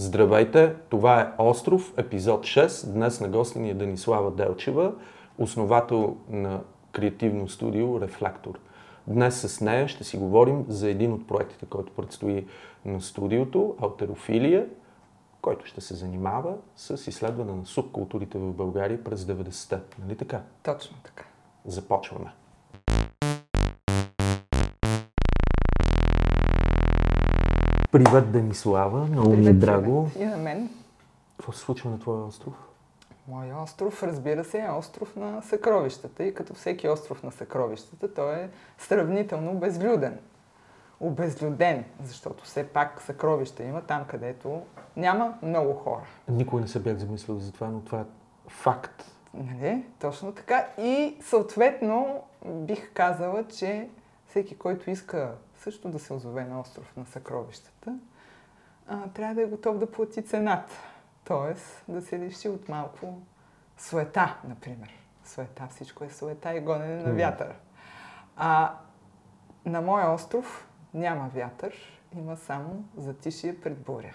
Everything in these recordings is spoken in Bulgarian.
Здравейте, това е Остров, епизод 6. Днес на гости ни е Данислава Делчева, основател на креативно студио Рефлектор. Днес с нея ще си говорим за един от проектите, който предстои на студиото, Алтерофилия, който ще се занимава с изследване на субкултурите в България през 90-те. Нали така? Точно така. Започваме. Привет, Денислава. Много ми е драго. И на мен. Какво се случва на твоя остров? Моя остров, разбира се, е остров на съкровищата и като всеки остров на съкровищата, той е сравнително безлюден. Обезлюден, защото все пак съкровища има там, където няма много хора. Никой не се бях замислил за това, но това е факт. Нали? Точно така. И съответно бих казала, че всеки, който иска също да се озове на остров на съкровищата, а, трябва да е готов да плати цената. Тоест да се лиши от малко суета, например. Суета, всичко е суета и гонене на вятъра. А на моя остров няма вятър, има само затишие пред буря.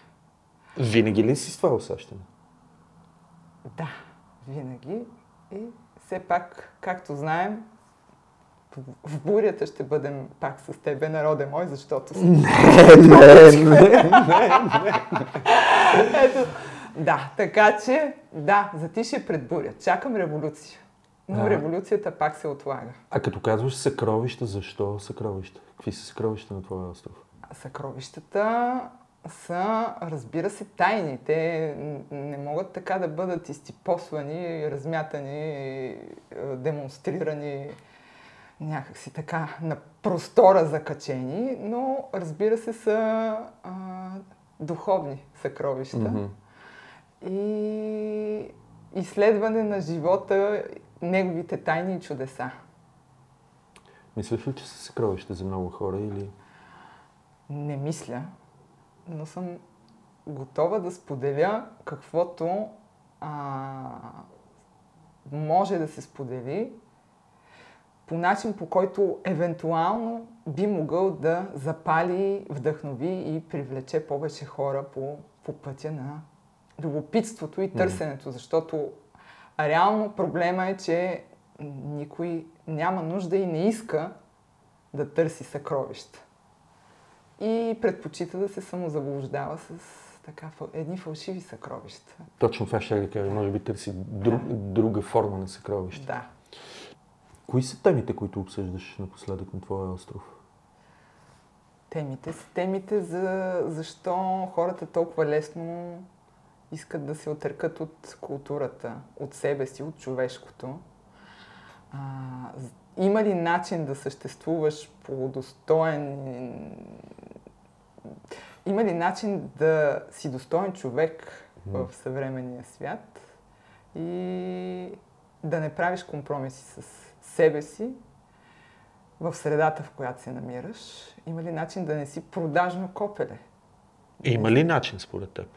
Винаги ли си с това усещане? Да, винаги. И все пак, както знаем, в бурята ще бъдем пак с тебе, народе мой, защото... Не, не, не, не, Ето, да, така че, да, затишие пред буря. Чакам революция. Но А. революцията пак се отлага. А като казваш съкровища, защо съкровища? Какви са съкровища на твоя остров? Съкровищата са, разбира се, тайни. Те не могат така да бъдат изтипосвани, размятани, е, демонстрирани някакси така на простора закачени, но разбира се са а, духовни съкровища. И изследване на живота, неговите тайни и чудеса. Мислиш ли, че са съкровища за много хора или... Не мисля, но съм готова да споделя каквото а, може да се сподели по начин, по който евентуално би могъл да запали, вдъхнови и привлече повече хора по, по пътя на любопитството и търсенето, защото реално проблема е, че никой няма нужда и не иска да търси съкровища. И предпочита да се самозаблуждава с така, едни фалшиви съкровища. Точно това ще да кажа. Може би търси друг, друга форма на съкровище. Да. Кои са темите, които обсъждаш напоследък на твоя остров? Темите са темите за защо хората толкова лесно искат да се отрекат от културата, от себе си, от човешкото. А, има ли начин да съществуваш по достоен... Има ли начин да си достоен човек в съвременния свят и да не правиш компромиси с себе си в средата, в която се намираш? Има ли начин да не си продажно копеле? Има ли начин според теб?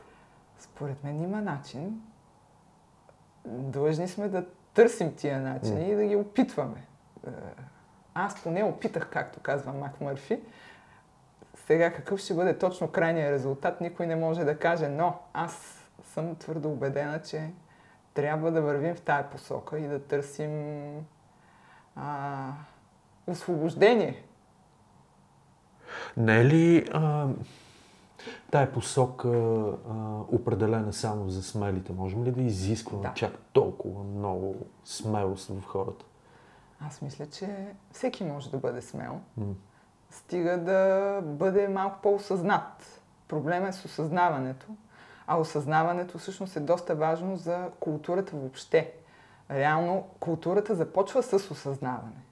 Според мен има начин. Длъжни сме да търсим тия начини и да ги опитваме. Е, Аз поне опитах, както казва Мак Мърфи. Сега какъв ще бъде точно крайният резултат, никой не може да каже, но аз съм твърдо убедена, че трябва да вървим в тая посока и да търсим а, освобождение. Не е ли а, тая посока а, определена само за смелите? Можем ли да изискваме Да. чак толкова много смелост в хората? Аз мисля, че всеки може да бъде смел. М. стига да бъде малко по-осъзнат. Проблема е с осъзнаването, а осъзнаването всъщност е доста важно за културата въобще. Реално културата започва с осъзнаване.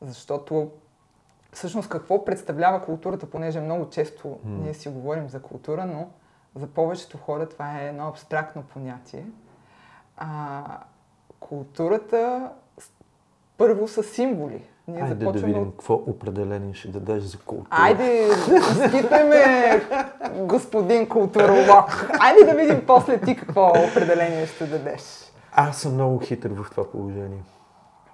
Защото всъщност какво представлява културата, понеже много често ние си говорим за култура, но за повечето хора това е едно абстрактно понятие. А, културата първо са символи. Ние Айде да започваме видим от какво определение ще дадеш за култура. Айде, изпитай ме, господин културолог. Айде да видим после ти какво определение ще дадеш. Аз съм много хитър в това положение.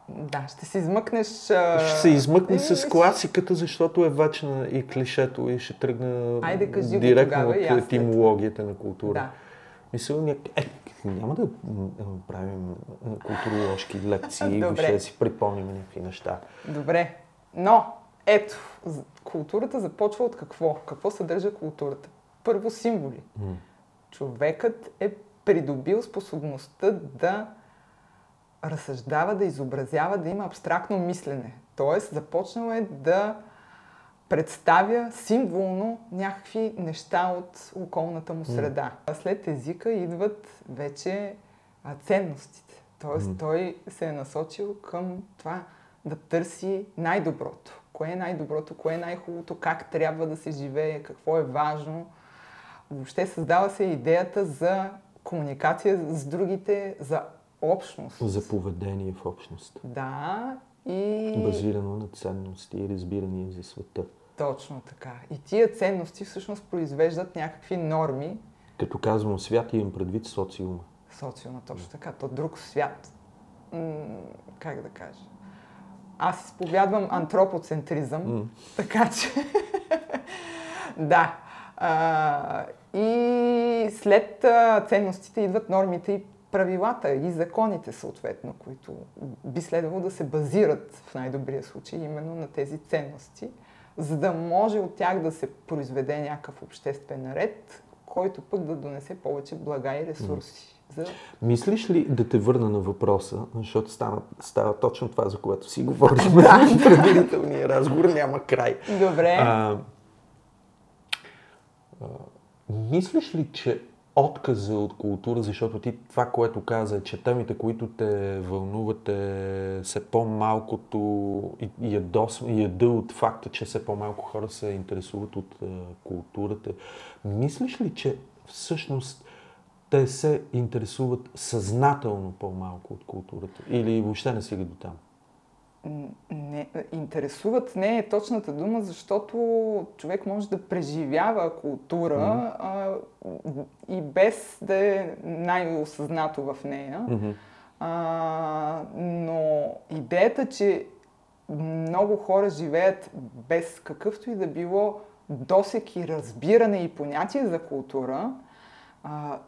Да, ще се измъкнеш... Ще се измъкне с класиката, защото е вечна и клишето и ще тръгна Айде, директно от етимологията на култура. Да. Мисля, ня... е, няма да правим културоложки лекции, да си припомним някакви неща. Добре, но ето, културата започва от какво? Какво съдържа културата? Първо символи. Mm. Човекът е придобил способността да разсъждава, да изобразява, да има абстрактно мислене. Тоест, започнал е да представя символно някакви неща от околната му среда. Mm. След езика идват вече ценностите. Тоест, mm. той се е насочил към това да търси най-доброто. Кое е най-доброто, кое е най-хубавото, как трябва да се живее, какво е важно. Въобще създава се идеята за комуникация с другите, за общност. За поведение в общност. Да, и... Базирано на ценности и разбирания за света. Точно така. И тия ценности всъщност произвеждат някакви норми. Като казвам свят, имам предвид социума. Социума, точно така. То друг свят. М- как да кажа? Аз изповядвам антропоцентризъм, mm. така че... да. А, и след ценностите идват нормите и правилата и законите съответно, които би следвало да се базират в най-добрия случай именно на тези ценности, за да може от тях да се произведе някакъв обществен ред, който пък да донесе повече блага и ресурси. За... Мислиш ли да те върна на въпроса, защото става, става точно това, за което си говорим да. предварителния разговор, няма край. Добре. А, мислиш ли, че отказа от култура, защото ти това, което каза, е, че темите, които те вълнуват е все по-малкото и, ядос, яда от факта, че все по-малко хора се интересуват от е, културата. Мислиш ли, че всъщност те се интересуват съзнателно по-малко от културата или въобще не стига до там? Не, интересуват не е точната дума, защото човек може да преживява култура mm-hmm. а, и без да е най-осъзнато в нея. Mm-hmm. А, но идеята, че много хора живеят без какъвто и да било досек и разбиране и понятие за култура, а,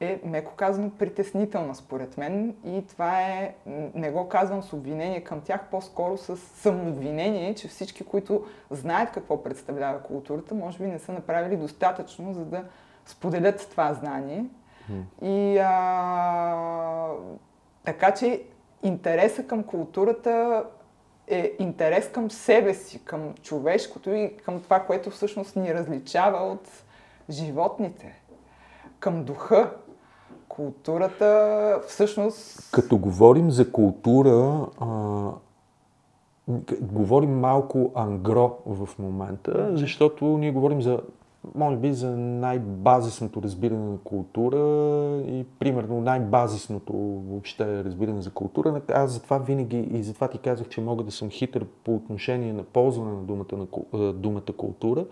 е, меко казано, притеснителна според мен и това е, не го казвам с обвинение към тях, по-скоро с самообвинение, че всички, които знаят какво представлява културата, може би не са направили достатъчно, за да споделят това знание. Mm. И а, така че интереса към културата е интерес към себе си, към човешкото и към това, което всъщност ни различава от животните към духа. Културата всъщност... Като говорим за култура, а, говорим малко ангро в момента, защото ние говорим за, може би, за най-базисното разбиране на култура и примерно най-базисното въобще разбиране за култура. Аз затова винаги и затова ти казах, че мога да съм хитър по отношение на ползване на думата, на думата култура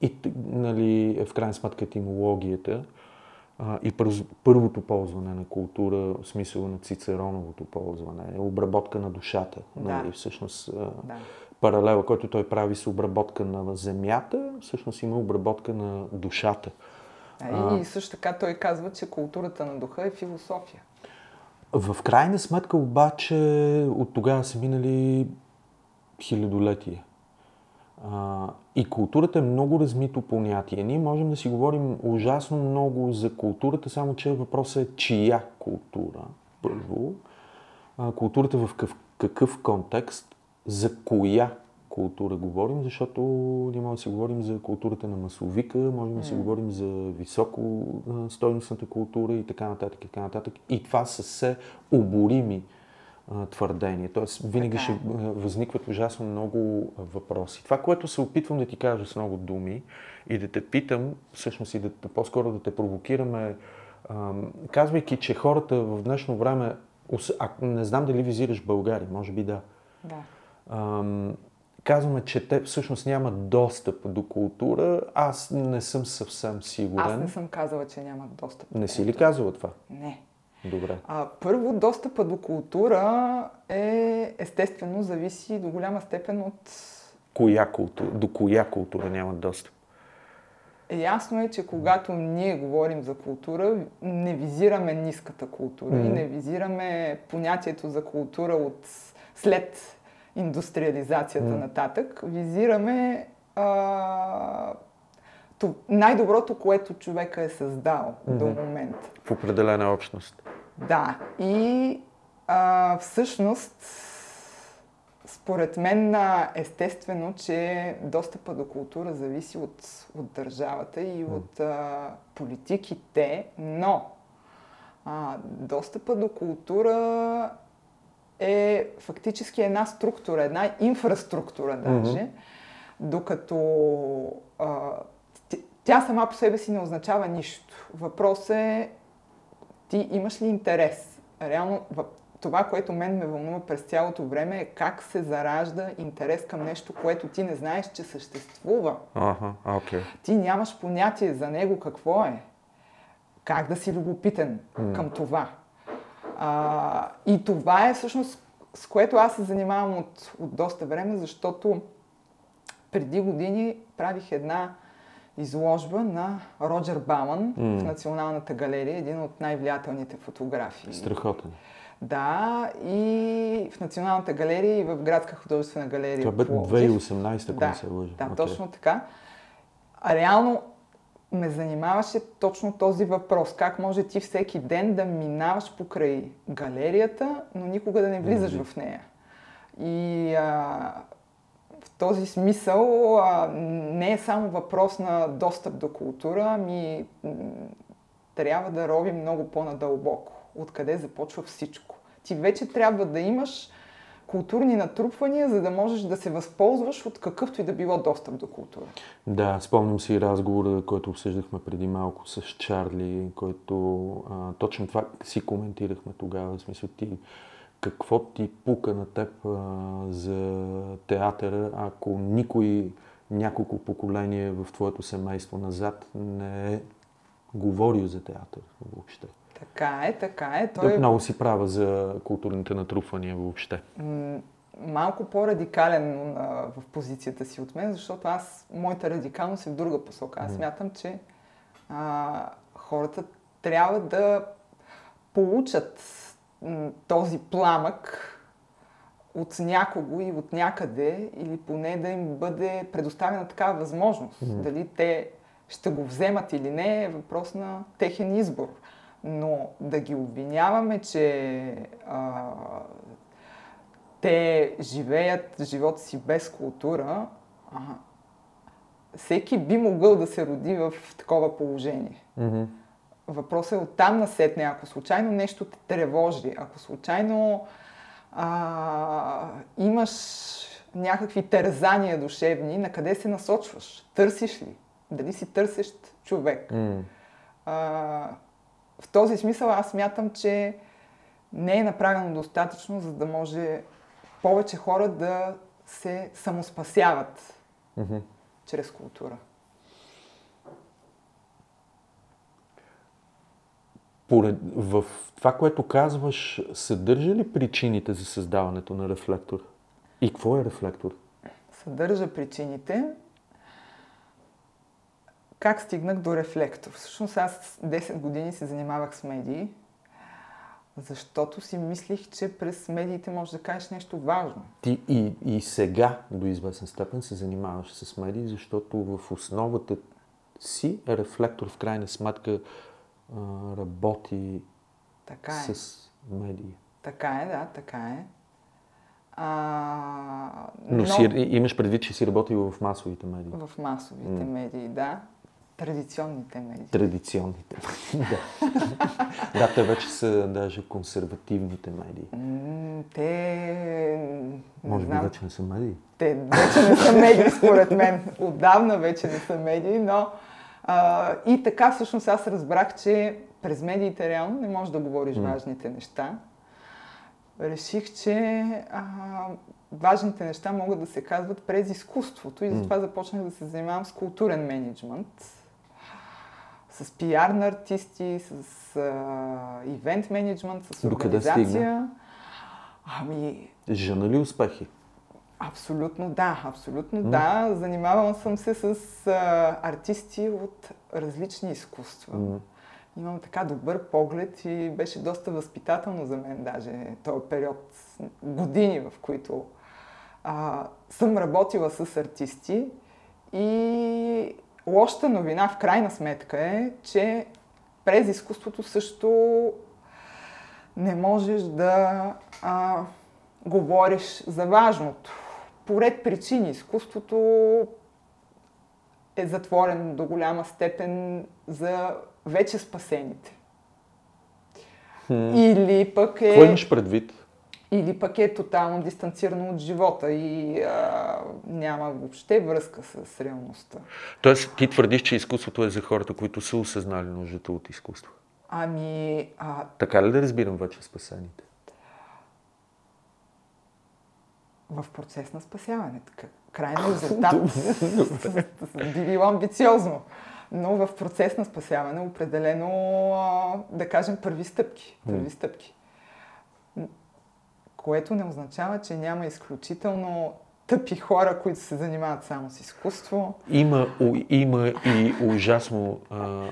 и нали, в крайна сметка етимологията а, и първото ползване на култура, в смисъл на Цицероновото ползване, е обработка на душата. Да. Нали, всъщност, да. паралела, който той прави с обработка на земята, всъщност има обработка на душата. А, и също така той казва, че културата на духа е философия. В крайна сметка обаче от тогава са минали хилядолетия. А, и културата е много размито понятие. Ние можем да си говорим ужасно много за културата, само че въпросът е чия култура, първо. А, културата в какъв, какъв контекст, за коя култура говорим, защото ние можем да си говорим за културата на масовика, можем да си говорим за високо стойностната култура и така нататък, и така нататък. И това са все оборими твърдение. Тоест, винаги така. ще възникват ужасно много въпроси. Това, което се опитвам да ти кажа с много думи и да те питам, всъщност и да, по-скоро да те провокираме, казвайки, че хората в днешно време, а, не знам дали визираш България, може би да. Да. казваме, че те всъщност нямат достъп до култура. Аз не съм съвсем сигурен. Аз не съм казала, че нямат достъп. Не си ли казала това? Не. Добре. А, първо, достъпа до култура е естествено зависи до голяма степен от... Коя култура, до коя култура нямат достъп? Ясно е, че когато ние говорим за култура, не визираме ниската култура mm-hmm. и не визираме понятието за култура от след индустриализацията mm-hmm. нататък. Визираме а, най-доброто, което човека е създал mm-hmm. до момента. В определена общност. Да. И а, всъщност, според мен, естествено, че достъпа до култура зависи от, от държавата и от а, политиките, но а, достъпа до култура е фактически една структура, една инфраструктура даже, mm-hmm. докато а, тя сама по себе си не означава нищо. Въпросът е ти имаш ли интерес? Реално това, което мен ме вълнува през цялото време е как се заражда интерес към нещо, което ти не знаеш, че съществува. Ага, okay. Ти нямаш понятие за него какво е. Как да си любопитен mm. към това. А, и това е всъщност с което аз се занимавам от, от доста време, защото преди години правих една изложба на Роджер Баман mm. в Националната галерия, един от най-влиятелните фотографии. Страхотен. Да, и в Националната галерия и в Градска художествена галерия. Това бе 2018, ако да, не се лъжа. Да, okay. точно така. А реално ме занимаваше точно този въпрос. Как може ти всеки ден да минаваш покрай галерията, но никога да не влизаш mm-hmm. в нея. И а, този смисъл а, не е само въпрос на достъп до култура, ами трябва да ровим много по-надълбоко. Откъде започва всичко. Ти вече трябва да имаш културни натрупвания, за да можеш да се възползваш от какъвто и да било достъп до култура. Да, спомням си разговора, който обсъждахме преди малко с Чарли, който а, точно това си коментирахме тогава. В смисъл ти, какво ти пука на теб а, за театъра, ако никой няколко поколения в твоето семейство назад не е говорил за театър въобще? Така е, така е. Той... Той много си права за културните натрупвания въобще. малко по-радикален в позицията си от мен, защото аз, моята радикалност е в друга посока. Аз смятам, че а, хората трябва да получат този пламък от някого и от някъде, или поне да им бъде предоставена такава възможност. Mm. Дали те ще го вземат или не е въпрос на техен избор. Но да ги обвиняваме, че а, те живеят живота си без култура, а, всеки би могъл да се роди в такова положение. Mm-hmm. Въпросът е оттам насетне, ако случайно нещо те тревожи, ако случайно а, имаш някакви тързания душевни, на къде се насочваш? Търсиш ли? Дали си търсещ човек? Mm. А, в този смисъл аз мятам, че не е направено достатъчно, за да може повече хора да се самоспасяват mm-hmm. чрез култура. Поред, в това, което казваш, съдържа ли причините за създаването на рефлектор? И какво е рефлектор? Съдържа причините. Как стигнах до рефлектор? Всъщност аз 10 години се занимавах с медии, защото си мислих, че през медиите може да кажеш нещо важно. Ти и, и сега до известен степен се занимаваш с медии, защото в основата си рефлектор в крайна сметка работи така е. с медии. Така е, да, така е. А, но, но си, имаш предвид, че си работил в масовите медии. В масовите mm. медии, да. Традиционните медии. Традиционните медии, да. да, те вече са даже консервативните медии. те... Може би вече не са медии. Те вече не са медии, според мен. Отдавна вече не са медии, но... А, и така всъщност аз разбрах, че през медиите реално не можеш да говориш mm. важните неща. Реших, че а, важните неща могат да се казват през изкуството и затова започнах да се занимавам с културен менеджмент с пиар на артисти, с а, ивент менеджмент, с Докъде организация. стигна? Ами, Жена ли успехи? Абсолютно да, абсолютно да. Занимавала съм се с а, артисти от различни изкуства. М. Имам така добър поглед и беше доста възпитателно за мен даже този период, години в които а, съм работила с артисти и лошата новина в крайна сметка е, че през изкуството също не можеш да а, говориш за важното. По ред причини изкуството е затворен до голяма степен за вече спасените. Или пък е... Какво имаш предвид? Или пък е тотално дистанцирано от живота и а, няма въобще връзка с реалността. Тоест, ти твърдиш, че изкуството е за хората, които са осъзнали нуждата от изкуство. Ами, а, Така ли да разбирам вече спасените? В процес на спасяване. Крайен резултат би било амбициозно. Но в процес на спасяване определено, да кажем, първи стъпки. Първи стъпки. Което не означава, че няма изключително тъпи хора, които се занимават само с изкуство. Има, у, има и ужасно а,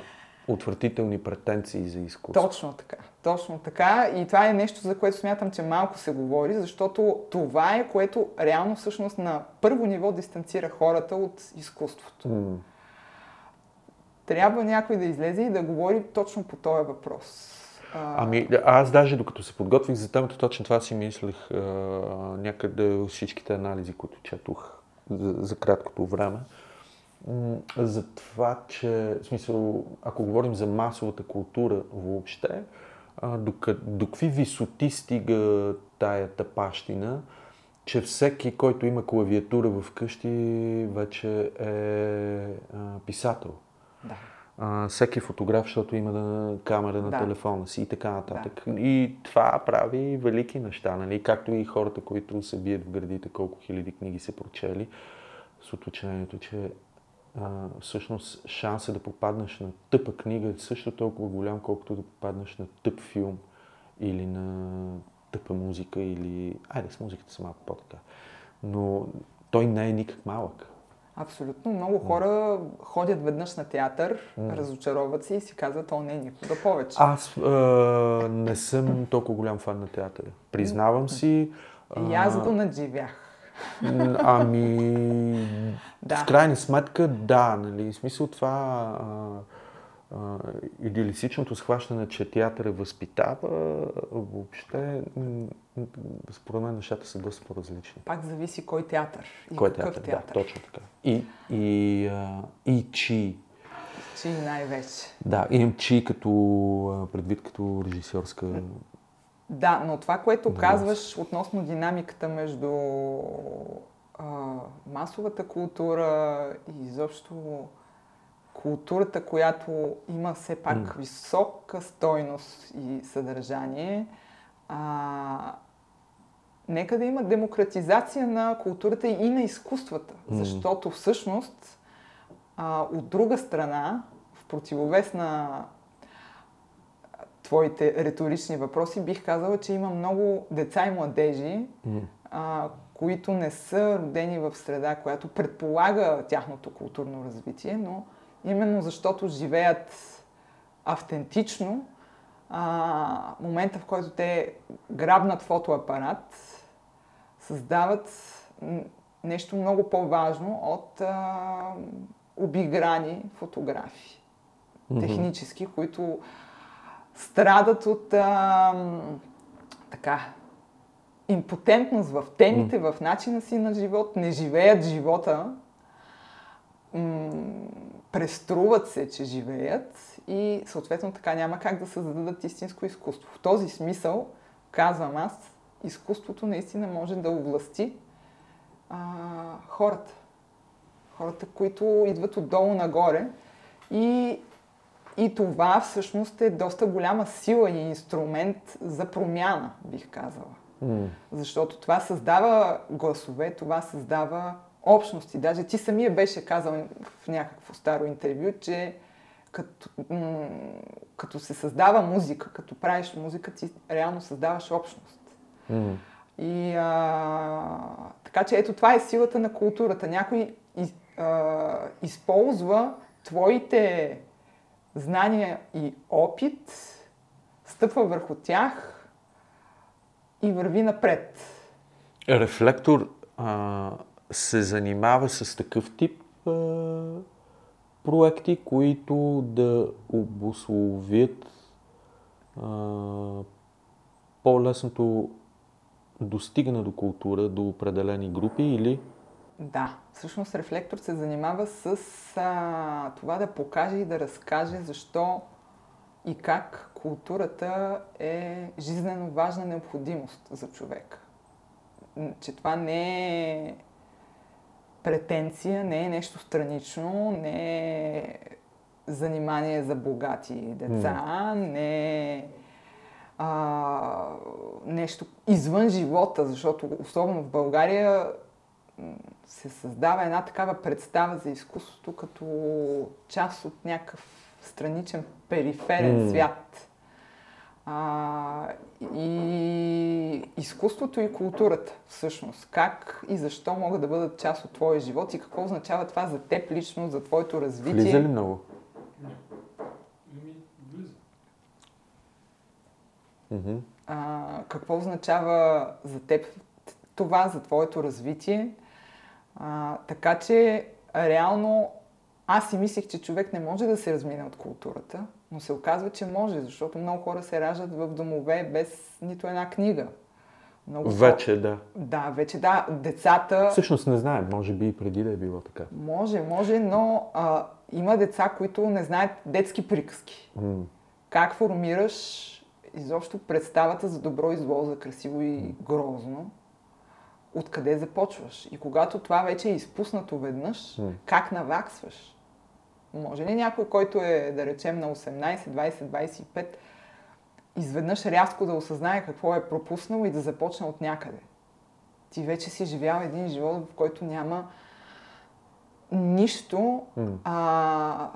отвратителни претенции за изкуство. Точно така. Точно така. И това е нещо, за което смятам, че малко се говори, защото това е, което реално всъщност на първо ниво дистанцира хората от изкуството. М. Трябва някой да излезе и да говори точно по този въпрос. Ами, аз даже докато се подготвих за темата, точно това си мислех а, някъде всичките анализи, които четох за, за краткото време. За това, че, в смисъл, ако говорим за масовата култура въобще, а, до, какви висоти стига тая тъпащина, че всеки, който има клавиатура в къщи, вече е а, писател. да. А, всеки фотограф, защото има камера на Да. телефона си и така нататък. И това прави велики неща, нали? Както и хората, които се бият в градите, колко хиляди книги са прочели, с уточнението, че а, всъщност шанса да попаднеш на тъпа книга е също толкова голям, колкото да попаднеш на тъп филм или на тъпа музика или... Айде, с музиката са малко по-така. Но той не е никак малък. Абсолютно. Много хора ходят веднъж на театър, разочароват се и си казват, о, не, никога повече. Аз а, не съм толкова голям фан на театъра. Признавам си. И аз го надживях. Ами, Да. в крайна сметка, да, нали, в смисъл това а, а, идеалистичното схващане, че театъра възпитава, въобще, според мен нещата са доста по-различни. Пак зависи кой театър и Кой е какъв театър? театър. Да, точно така. И, и, а, и чи. Чи най-вече. Да, имам чи като предвид като режисьорска Да, но това, което Да. казваш относно динамиката между а, масовата култура и изобщо културата, която има все пак М. висока стойност и съдържание, а, нека да има демократизация на културата и на изкуствата, М. защото всъщност а, от друга страна, в противовес на твоите риторични въпроси, бих казала, че има много деца и младежи, М. а, които не са родени в среда, която предполага тяхното културно развитие, но именно защото живеят автентично, а, момента в който те грабнат фотоапарат, създават нещо много по-важно от а, обиграни фотографии. Технически, които страдат от а, така, импотентност в темите, в начина си на живот, не живеят живота, м- преструват се, че живеят и съответно така няма как да създадат истинско изкуство. В този смисъл, казвам аз, изкуството наистина може да овласти а, хората. Хората, които идват отдолу нагоре и и това всъщност е доста голяма сила и инструмент за промяна, бих казала. М. Защото това създава гласове, това създава общности. Даже ти самия беше казал в някакво старо интервю, че като, м- като се създава музика, като правиш музика, ти реално създаваш общност. М. И а, така че ето това е силата на културата. Някой из, а, използва твоите знания и опит, стъпва върху тях и върви напред. Рефлектор а, се занимава с такъв тип а, проекти, които да обусловят а, по-лесното достигане до култура, до определени групи или Да, всъщност рефлектор се занимава с а, това да покаже и да разкаже защо и как културата е жизненно важна необходимост за човека. М, Че това не е претенция, не е нещо странично, не е занимание за богати деца, не е а, нещо извън живота, защото особено в България се създава една такава представа за изкуството като част от някакъв страничен периферен М. свят. А, и изкуството и културата, всъщност. Как и защо могат да бъдат част от твоя живот и какво означава това за теб лично, за твоето развитие. влиза ли много? А, какво означава за теб това, за твоето развитие. А, така че, реално, аз си мислех, че човек не може да се размине от културата, но се оказва, че може, защото много хора се раждат в домове без нито една книга. Много хора- Вече, да. Да, вече да. Децата... Всъщност не знаем, може би и преди да е било така. Може, може, но а, има деца, които не знаят детски приказки. М. как формираш изобщо представата за добро и зло, за красиво и грозно, откъде започваш. И когато това вече е изпуснато веднъж, М. как наваксваш? Може ли някой, който е, да речем, на 18, 20, 25, изведнъж рязко да осъзнае какво е пропуснал и да започне от някъде? Ти вече си живял един живот, в който няма нищо М. а,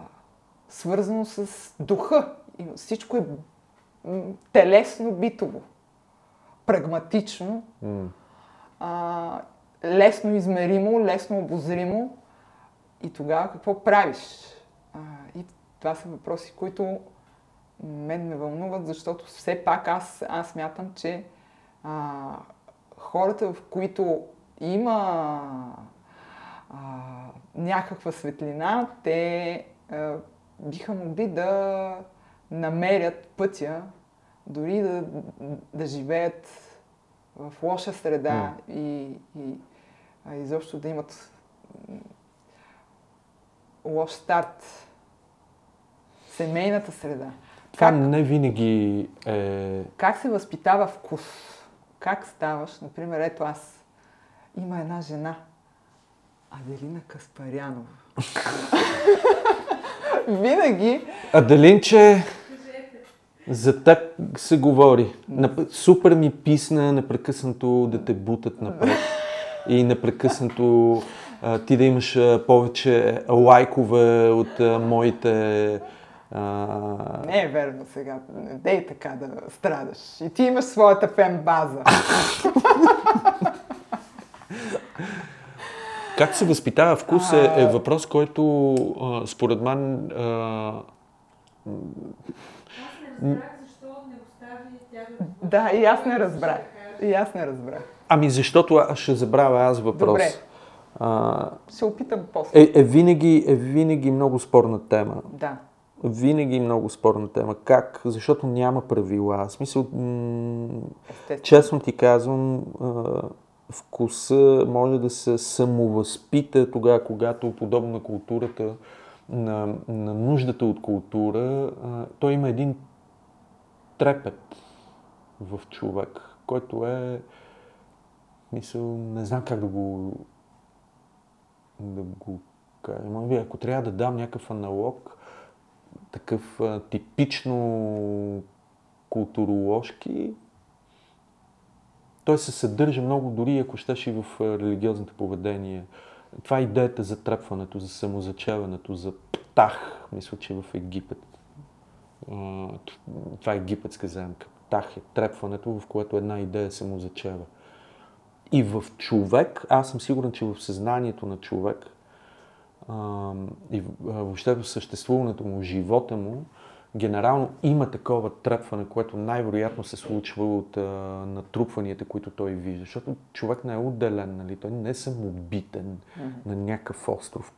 свързано с духа. И всичко е телесно, битово, прагматично, М. а, лесно измеримо, лесно обозримо. И тогава какво правиш? А, и това са въпроси, които мен ме вълнуват, защото все пак аз, аз мятам, че а, хората, в които има а, някаква светлина, те а, биха могли да намерят пътя, дори да, да живеят в лоша среда и, и а, изобщо да имат лош старт. Семейната среда. Това Как, не винаги е... как се възпитава вкус? Как ставаш? Например, ето аз. Има една жена. Аделина Каспарянова. Винаги Аделинче, за теб се говори. Нап... Супер ми писна непрекъснато да те бутат напред. И непрекъснато а, ти да имаш а, повече лайкове от а, моите... А... Не е верно сега. Не дей така да страдаш. И ти имаш своята фен база. Как се възпитава вкус е, е въпрос, който а, според мен а, разбрах защо не остави тя да. Да, и аз не разбрах. И аз не разбрах. Ами защото аз ще забравя аз въпрос. Добре. А, Ще опитам после. е, е, винаги, е винаги много спорна тема. Да. Винаги много спорна тема. Как? Защото няма правила. В смисъл, м- честно ти казвам, а, вкуса може да се самовъзпита тогава, когато подобно на културата, на, на нуждата от култура, а, той има един трепет в човек, който е, мисъл, не знам как да го да го кажа. Би, ако трябва да дам някакъв аналог, такъв а, типично културоложки, той се съдържа много, дори ако щеш и в религиозното поведение. Това е идеята за трепването, за самозачеването, за птах, мисля, че в Египет. Това е египетска земка. Птах е трепването, в което една идея се му зачева. И в човек, аз съм сигурен, че в съзнанието на човек и въобще в съществуването му, в живота му, генерално има такова трепване, което най-вероятно се случва от а, натрупванията, които той вижда. Защото човек не е отделен, нали? той не е самобитен mm-hmm. на някакъв остров,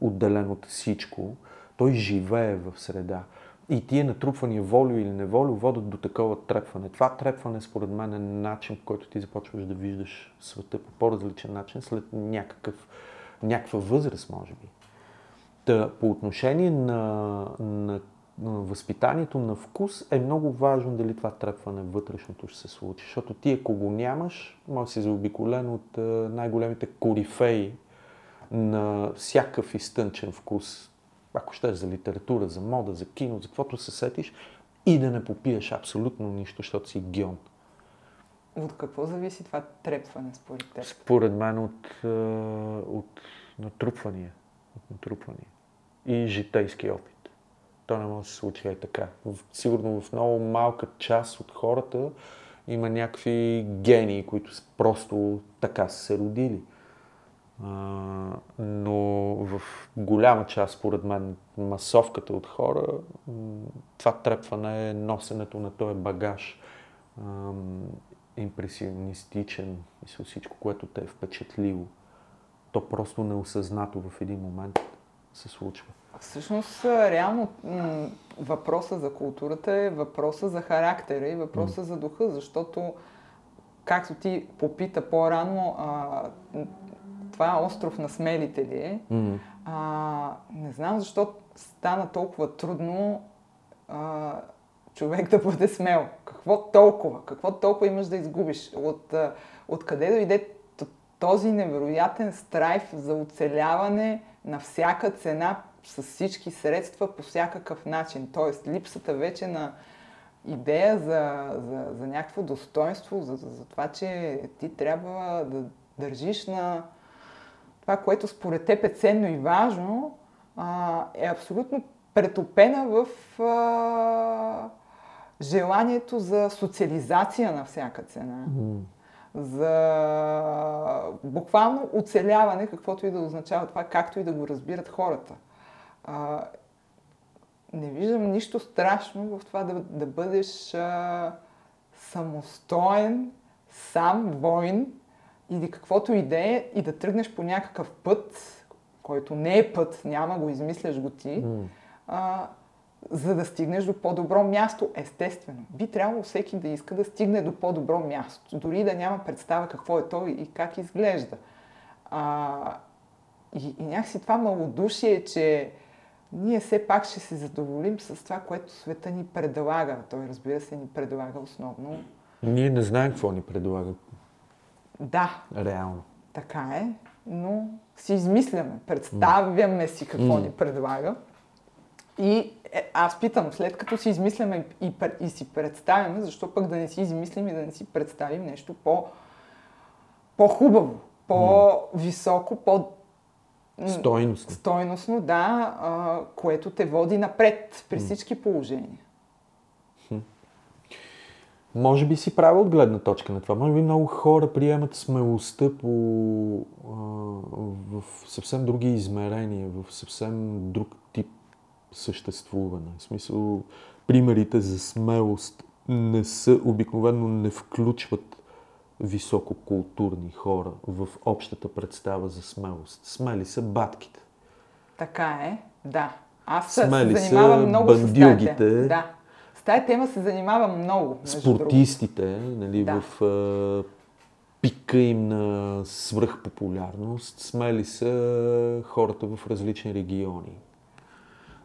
отделен от всичко. Той живее в среда. И тия натрупвания, волю или неволю, водят до такова трепване. Това трепване, според мен, е начин, по който ти започваш да виждаш света по по-различен начин, след някакъв, някаква възраст, може би. Та, по отношение на, на възпитанието на вкус е много важно дали това трепване вътрешното ще се случи. Защото ти, ако го нямаш, може да си заобиколен от най-големите корифеи на всякакъв изтънчен вкус. Ако щеш за литература, за мода, за кино, за каквото се сетиш, и да не попиеш абсолютно нищо, защото си геон. От какво зависи това трепване според теб? Според мен от, от натрупвания. От натрупвания. И житейски опит то не може да се случи е така. Сигурно в много малка част от хората има някакви гении, които просто така са се родили. Но в голяма част, според мен, масовката от хора, това трепване е носенето на този багаж. Импресионистичен, мисля всичко, което те е впечатлило. То просто неосъзнато в един момент се случва. Всъщност, реално въпроса за културата е въпроса за характера и въпроса mm. за духа, защото, както ти попита по-рано, това е остров на смелите ли е? Mm. А, не знам защо стана толкова трудно а, човек да бъде смел. Какво толкова? Какво толкова имаш да изгубиш? От, от къде дойде този невероятен страйф за оцеляване на всяка цена с всички средства по всякакъв начин. Тоест, липсата вече на идея за, за, за някакво достоинство, за, за, за това, че ти трябва да държиш на това, което според теб е ценно и важно, а, е абсолютно претопена в а, желанието за социализация на всяка цена. Mm. За буквално оцеляване, каквото и да означава това, както и да го разбират хората а, не виждам нищо страшно в това да, да бъдеш а, самостоен, сам воин или каквото и да е и да тръгнеш по някакъв път, който не е път, няма го, измисляш го ти, mm. а, за да стигнеш до по-добро място. Естествено, би трябвало всеки да иска да стигне до по-добро място, дори да няма представа какво е той и как изглежда. А, и, и някакси това малодушие, че ние все пак ще се задоволим с това, което света ни предлага. Той, разбира се, ни предлага основно. Ние не знаем какво ни предлага. Да. Реално. Така е, но си измисляме, представяме си какво mm. ни предлага. И е, аз питам, след като си измисляме и, и, и си представяме, защо пък да не си измислим и да не си представим нещо по, по-хубаво, по-високо, по Стойностно. Стойностно, да, а, което те води напред при всички положения. Може би си правил от гледна точка на това. Може би много хора приемат смелостта по, а, в съвсем други измерения, в съвсем друг тип съществуване. В смисъл, примерите за смелост не са, обикновено не включват висококултурни хора в общата представа за смелост. Смели са батките. Така е, да. Аз се занимавам много с тази Да. С тази тема се занимавам много. Спортистите, нали, да. в а, пика им на свръхпопулярност. Смели са хората в различни региони.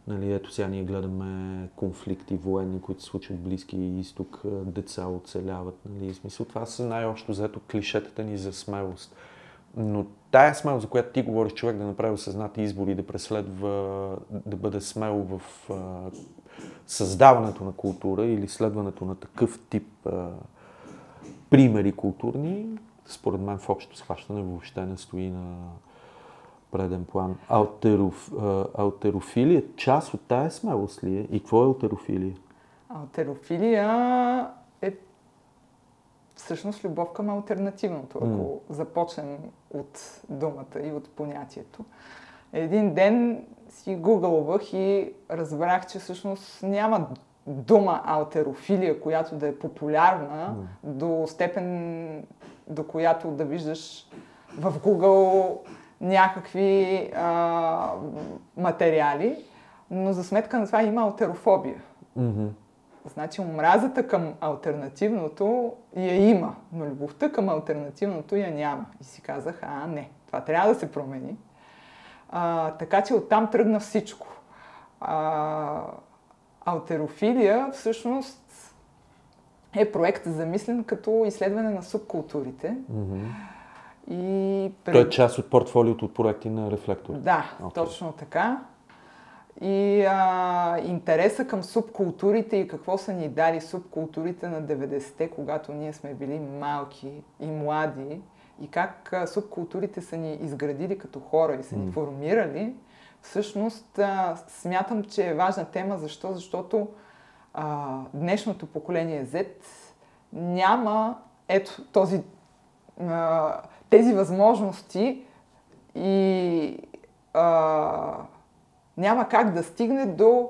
Нали, ето сега ние гледаме конфликти военни, които се случват в Близкия изток, деца оцеляват. Нали, смисъл, това са най-общо взето клишетата ни за смелост. Но тая смелост, за която ти говориш, човек да направи осъзнати избори, да преследва, да бъде смел в създаването на култура или следването на такъв тип примери културни, според мен в общо схващане въобще не стои на, преден план. Алтероф, а, алтерофилия, част от тая смелост ли е? И какво е алтерофилия? Алтерофилия всъщност любов към альтернативното, ако М. започнем от думата и от понятието. Един ден си гугълвах и разбрах, че всъщност няма дума алтерофилия, която да е популярна М. до степен, до която да виждаш в Google някакви а, материали, но за сметка на това има алтерофобия. Мгм. Значи омразата към альтернативното я има, но любовта към альтернативното я няма. И си казах, а не, това трябва да се промени. А, така че оттам тръгна всичко. А, алтерофилия всъщност е проект замислен като изследване на субкултурите. Мгм. И Той е част от портфолиото от проекти на Рефлектор. Да, Окей. точно така. И а, интереса към субкултурите и какво са ни дали субкултурите на 90-те, когато ние сме били малки и млади, и как а, субкултурите са ни изградили като хора и са ни формирали, всъщност а, смятам, че е важна тема. Защо? Защото а, днешното поколение Z няма ето този, а, тези възможности и а, няма как да стигне до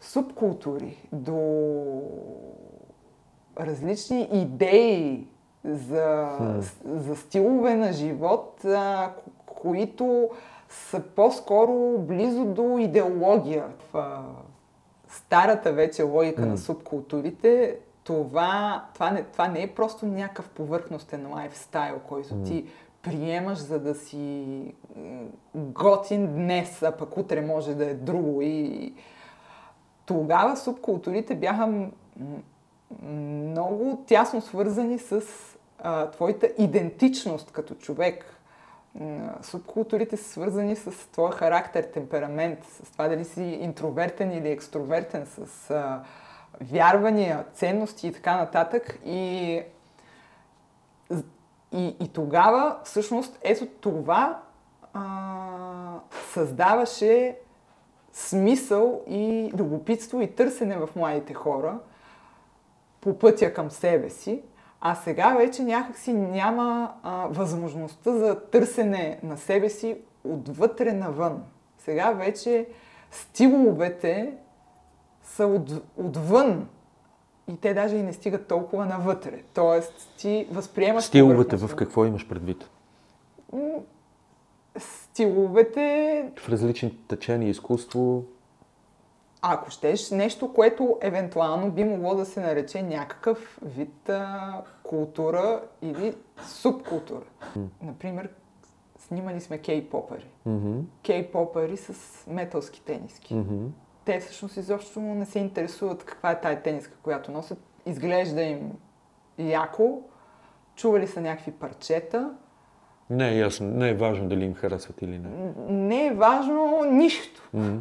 субкултури, до различни идеи за, за стилове на живот, които са по-скоро близо до идеология. В старата вече логика на субкултурите, това, това, не, това не е просто някакъв повърхностен лайфстайл, който ти приемаш, за да си готин днес, а пък утре може да е друго. И тогава субкултурите бяха много тясно свързани с а, твоята идентичност като човек. Субкултурите са свързани с твоя характер, темперамент, с това дали си интровертен или екстровертен, с а, вярвания, ценности и така нататък. И и, и тогава, всъщност, ето това а, създаваше смисъл и любопитство и търсене в младите хора по пътя към себе си. А сега вече някакси няма а, възможността за търсене на себе си отвътре навън. Сега вече стиловете са от, отвън и те даже и не стигат толкова навътре. Тоест, ти възприемаш... Стиловете в какво имаш предвид? Стиловете, В различни течения изкуство. ако щеш, нещо, което евентуално би могло да се нарече някакъв вид а, култура или субкултура. Например, снимали сме кей-попъри. Мгм. Кей-попъри с металски тениски. Мгм. Те всъщност изобщо не се интересуват каква е тая тениска, която носят. Изглежда им яко, чували са някакви парчета. Не е ясно, не е важно дали им харесват или не. Не е важно нищо. Мгм.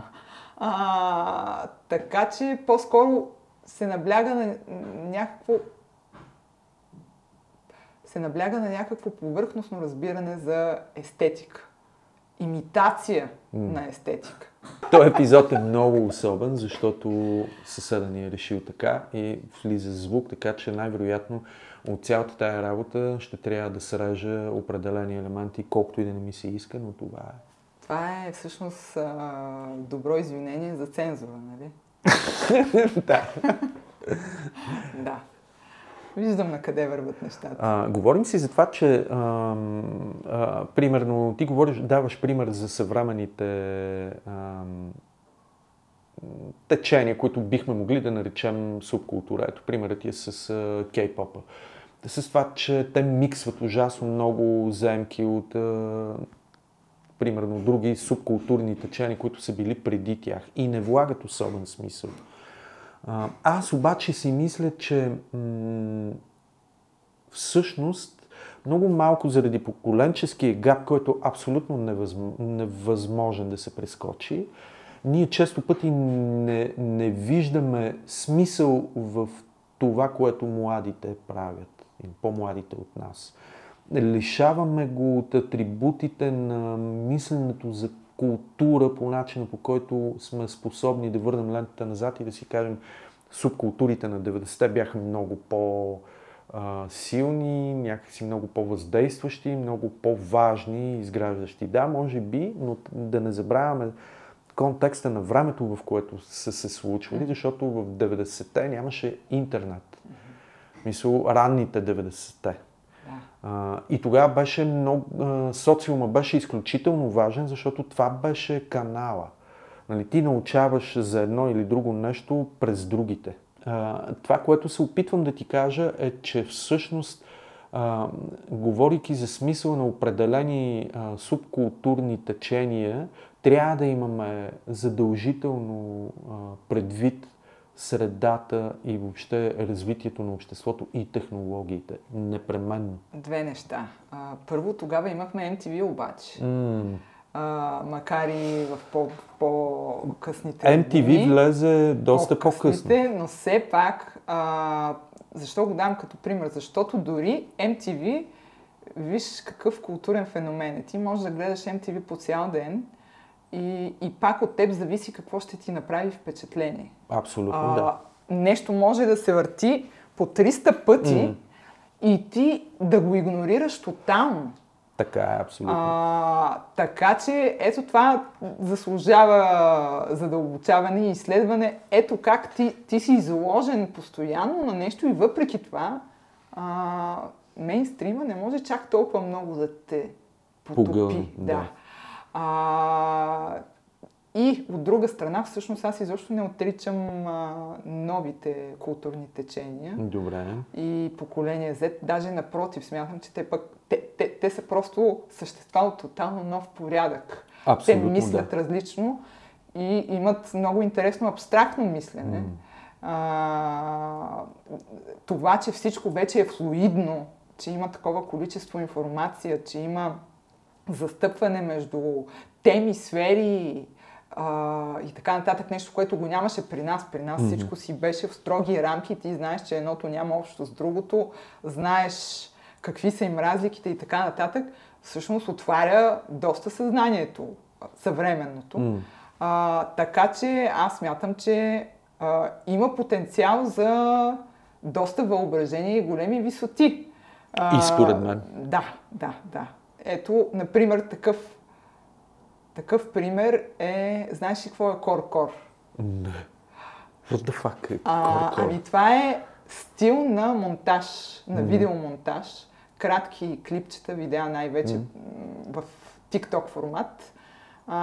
А, така че по-скоро се набляга на някакво се набляга на някакво повърхностно разбиране за естетика. Имитация М. на естетика. Този епизод е много особен, защото съседа ни е решил така и влиза звук, така че най-вероятно от цялата тая работа ще трябва да срежа определени елементи, колкото и да не ми се иска, но това е. Това е всъщност добро извинение за цензура, нали? да. Да. Виждам на къде върват нещата. А, говорим си за това, че ам, а, примерно ти говориш, даваш пример за съвременните ам, течения, които бихме могли да наречем субкултура. Ето примерът ти е с а, кей-попа. С това, че те миксват ужасно много заемки от а, примерно други субкултурни течения, които са били преди тях и не влагат особен смисъл. Аз обаче си мисля, че м- всъщност много малко заради поколенческия гап, който абсолютно невъзм... невъзможен да се прескочи, ние често пъти не, не виждаме смисъл в това, което младите правят, по-младите от нас. лишаваме го от атрибутите на мисленето за култура по начина по който сме способни да върнем лентата назад и да си кажем субкултурите на 90-те бяха много по- силни, някакси много по-въздействащи, много по-важни, изграждащи. Да, може би, но да не забравяме контекста на времето, в което са се случвали, защото в 90-те нямаше интернет. Мисля, ранните 90-те. А, и тогава беше много, а, социума беше изключително важен, защото това беше канала. Нали, ти научаваш за едно или друго нещо през другите. А, това, което се опитвам да ти кажа е, че всъщност, а, говорики за смисъл на определени а, субкултурни течения, трябва да имаме задължително а, предвид средата и въобще развитието на обществото и технологиите. Непременно. Две неща. Първо, тогава имахме MTV обаче. Mm. А, макар и в по, по-късните MTV дни, влезе доста по-късно. но все пак, а, защо го дам като пример? Защото дори MTV, виж какъв културен феномен е. Ти можеш да гледаш MTV по цял ден и, и пак от теб зависи какво ще ти направи впечатление. Абсолютно, да. Нещо може да се върти по 300 пъти М. и ти да го игнорираш тотално. Така е, абсолютно. А, така че ето това заслужава задълбочаване и изследване. Ето как ти, ти си изложен постоянно на нещо и въпреки това а, мейнстрима не може чак толкова много да те потопи. Погълне, да. А, и от друга страна, всъщност аз изобщо не отричам а, новите културни течения Добре. и поколение Z. Даже напротив, смятам, че те пък те, те, те са просто същества от тотално нов порядък. Абсолютно, те мислят да. различно и имат много интересно абстрактно мислене. М. А, това, че всичко вече е флуидно, че има такова количество информация, че има застъпване между теми, сфери а, и така нататък, нещо, което го нямаше при нас. При нас всичко си беше в строги рамки, ти знаеш, че едното няма общо с другото, знаеш какви са им разликите и така нататък, всъщност отваря доста съзнанието, съвременното. М. А, така че аз смятам, че а, има потенциал за доста въображение и големи висоти. А, И според мен. Да, да, да. Ето, например, такъв, такъв пример е, знаеш ли какво е кор-кор? Не. What the fuck е А, кор-кор? ами това е стил на монтаж, на Мгм. видеомонтаж. Кратки клипчета, видеа най-вече м, в TikTok формат, а,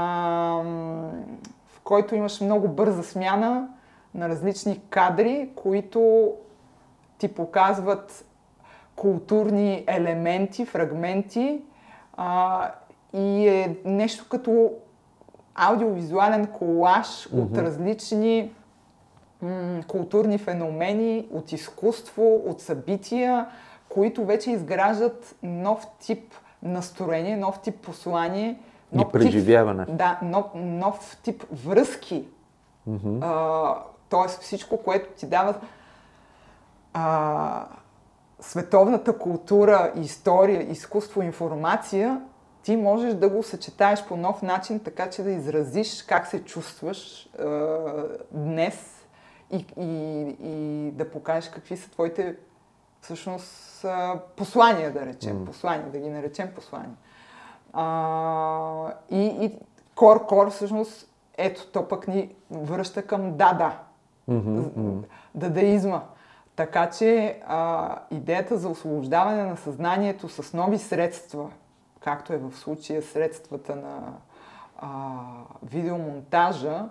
в който имаш много бърза смяна на различни кадри, които ти показват културни елементи, фрагменти а, и е нещо като аудиовизуален колаж от Мгм. различни м, културни феномени, от изкуство, от събития, които вече изграждат нов тип настроение, нов тип послание, И нов преживяване. Тип, да, нов, нов тип връзки. Мгм. А, тоест всичко, което ти дава а, световната култура, история, изкуство, информация, ти можеш да го съчетаеш по нов начин, така че да изразиш как се чувстваш а, днес и, и, и да покажеш какви са твоите всъщност послания, да речем. М. Послания, да ги наречем послания. А, и, и кор-кор всъщност, ето, то пък ни връща към да-да, мгм. дадаизма. Така че а, идеята за освобождаване на съзнанието с нови средства, както е в случая средствата на а, видеомонтажа,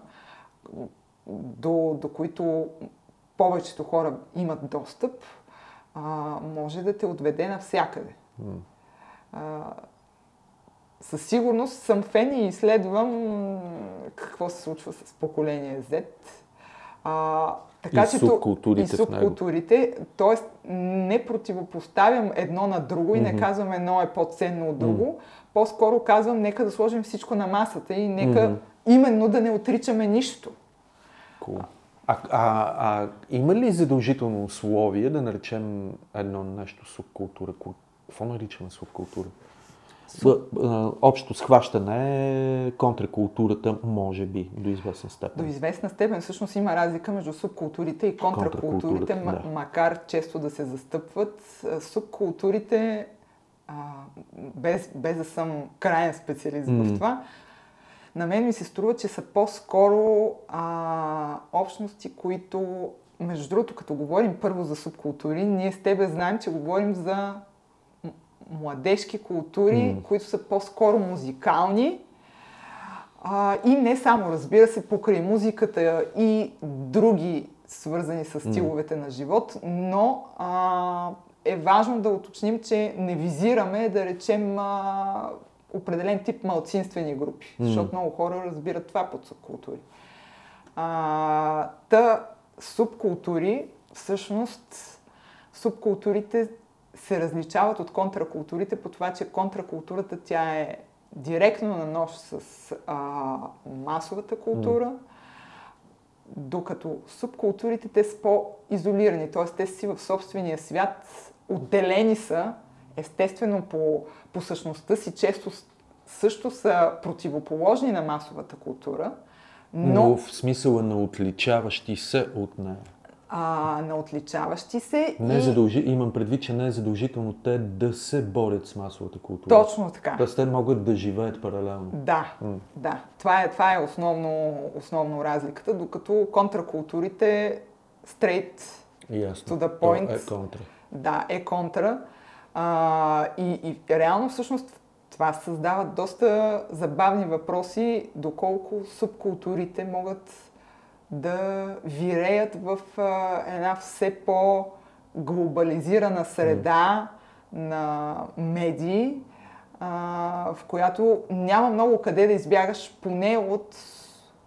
до, до които повечето хора имат достъп, а, може да те отведе навсякъде. А, със сигурност съм фен и изследвам какво се случва с поколение Z. А, така, И че субкултурите и субкултурите, т.е. не противопоставям едно на друго и не казвам едно е по-ценно от друго. По-скоро казвам, нека да сложим всичко на масата и нека Мгм. именно да не отричаме нищо. Cool. А, а, а има ли задължително условие да наречем едно нещо субкултура? Какво наричаме субкултура? Общо схващане е контракултурата, може би, до известна степен. До известна степен всъщност има разлика между субкултурите и контракултурите, контракултурите да. макар често да се застъпват. Субкултурите, а, без, без да съм крайен специалист mm. в това, на мен ми се струва, че са по-скоро а, общности, които, между другото, като говорим първо за субкултури, ние с тебе знаем, че говорим за младежки култури, mm. които са по-скоро музикални. А, и не само, разбира се, покрай музиката и други свързани с стиловете mm. на живот, но а, е важно да уточним, че не визираме, да речем, а, определен тип малцинствени групи, mm. защото много хора разбират това под субкултури. А, та субкултури, всъщност, субкултурите се различават от контракултурите по това, че контракултурата тя е директно на нож с а, масовата култура, докато субкултурите те са по-изолирани, т.е. те си в собствения свят, отделени са, естествено по, по същността си, често също са противоположни на масовата култура, но... но в смисъла на отличаващи се от нея а, на отличаващи се. Не и... задължи... Имам предвид, че не е задължително те да се борят с масовата култура. Точно така. Тоест те могат да живеят паралелно. Да, М. да. Това е, това е основно, основно разликата, докато контракултурите straight Ясно. to the point. То е контра. Да, е контра. А, и, и реално всъщност това създава доста забавни въпроси, доколко субкултурите могат да виреят в а, една все по-глобализирана среда mm. на медии, а, в която няма много къде да избягаш поне от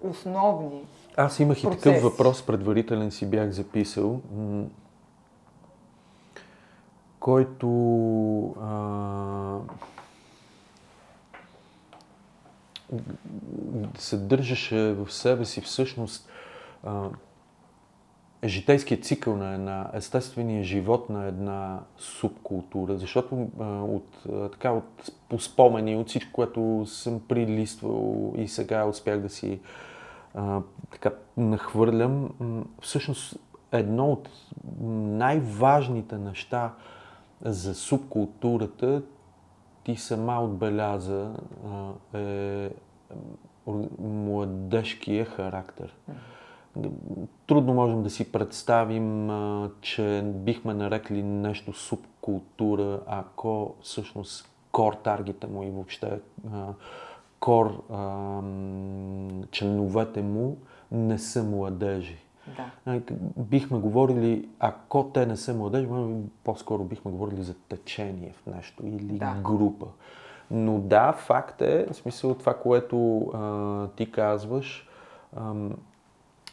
основни Аз имах процеси. и такъв въпрос, предварителен си бях записал, който а, съдържаше в себе си всъщност житейският цикъл на една, естествения живот на една субкултура, защото а, от, а, така, от, по спомени, от всичко, което съм прилиствал и сега успях да си а, така нахвърлям, всъщност едно от най-важните неща за субкултурата ти сама отбеляза е младежкия характер. Mm-hmm Трудно можем да си представим, че бихме нарекли нещо субкултура, ако всъщност кор таргета му и въобще кор членовете му не са младежи. Да. Бихме говорили, ако те не са младежи, по-скоро бихме говорили за течение в нещо или да. група. Но да, факт е, в смисъл това, което а, ти казваш, а,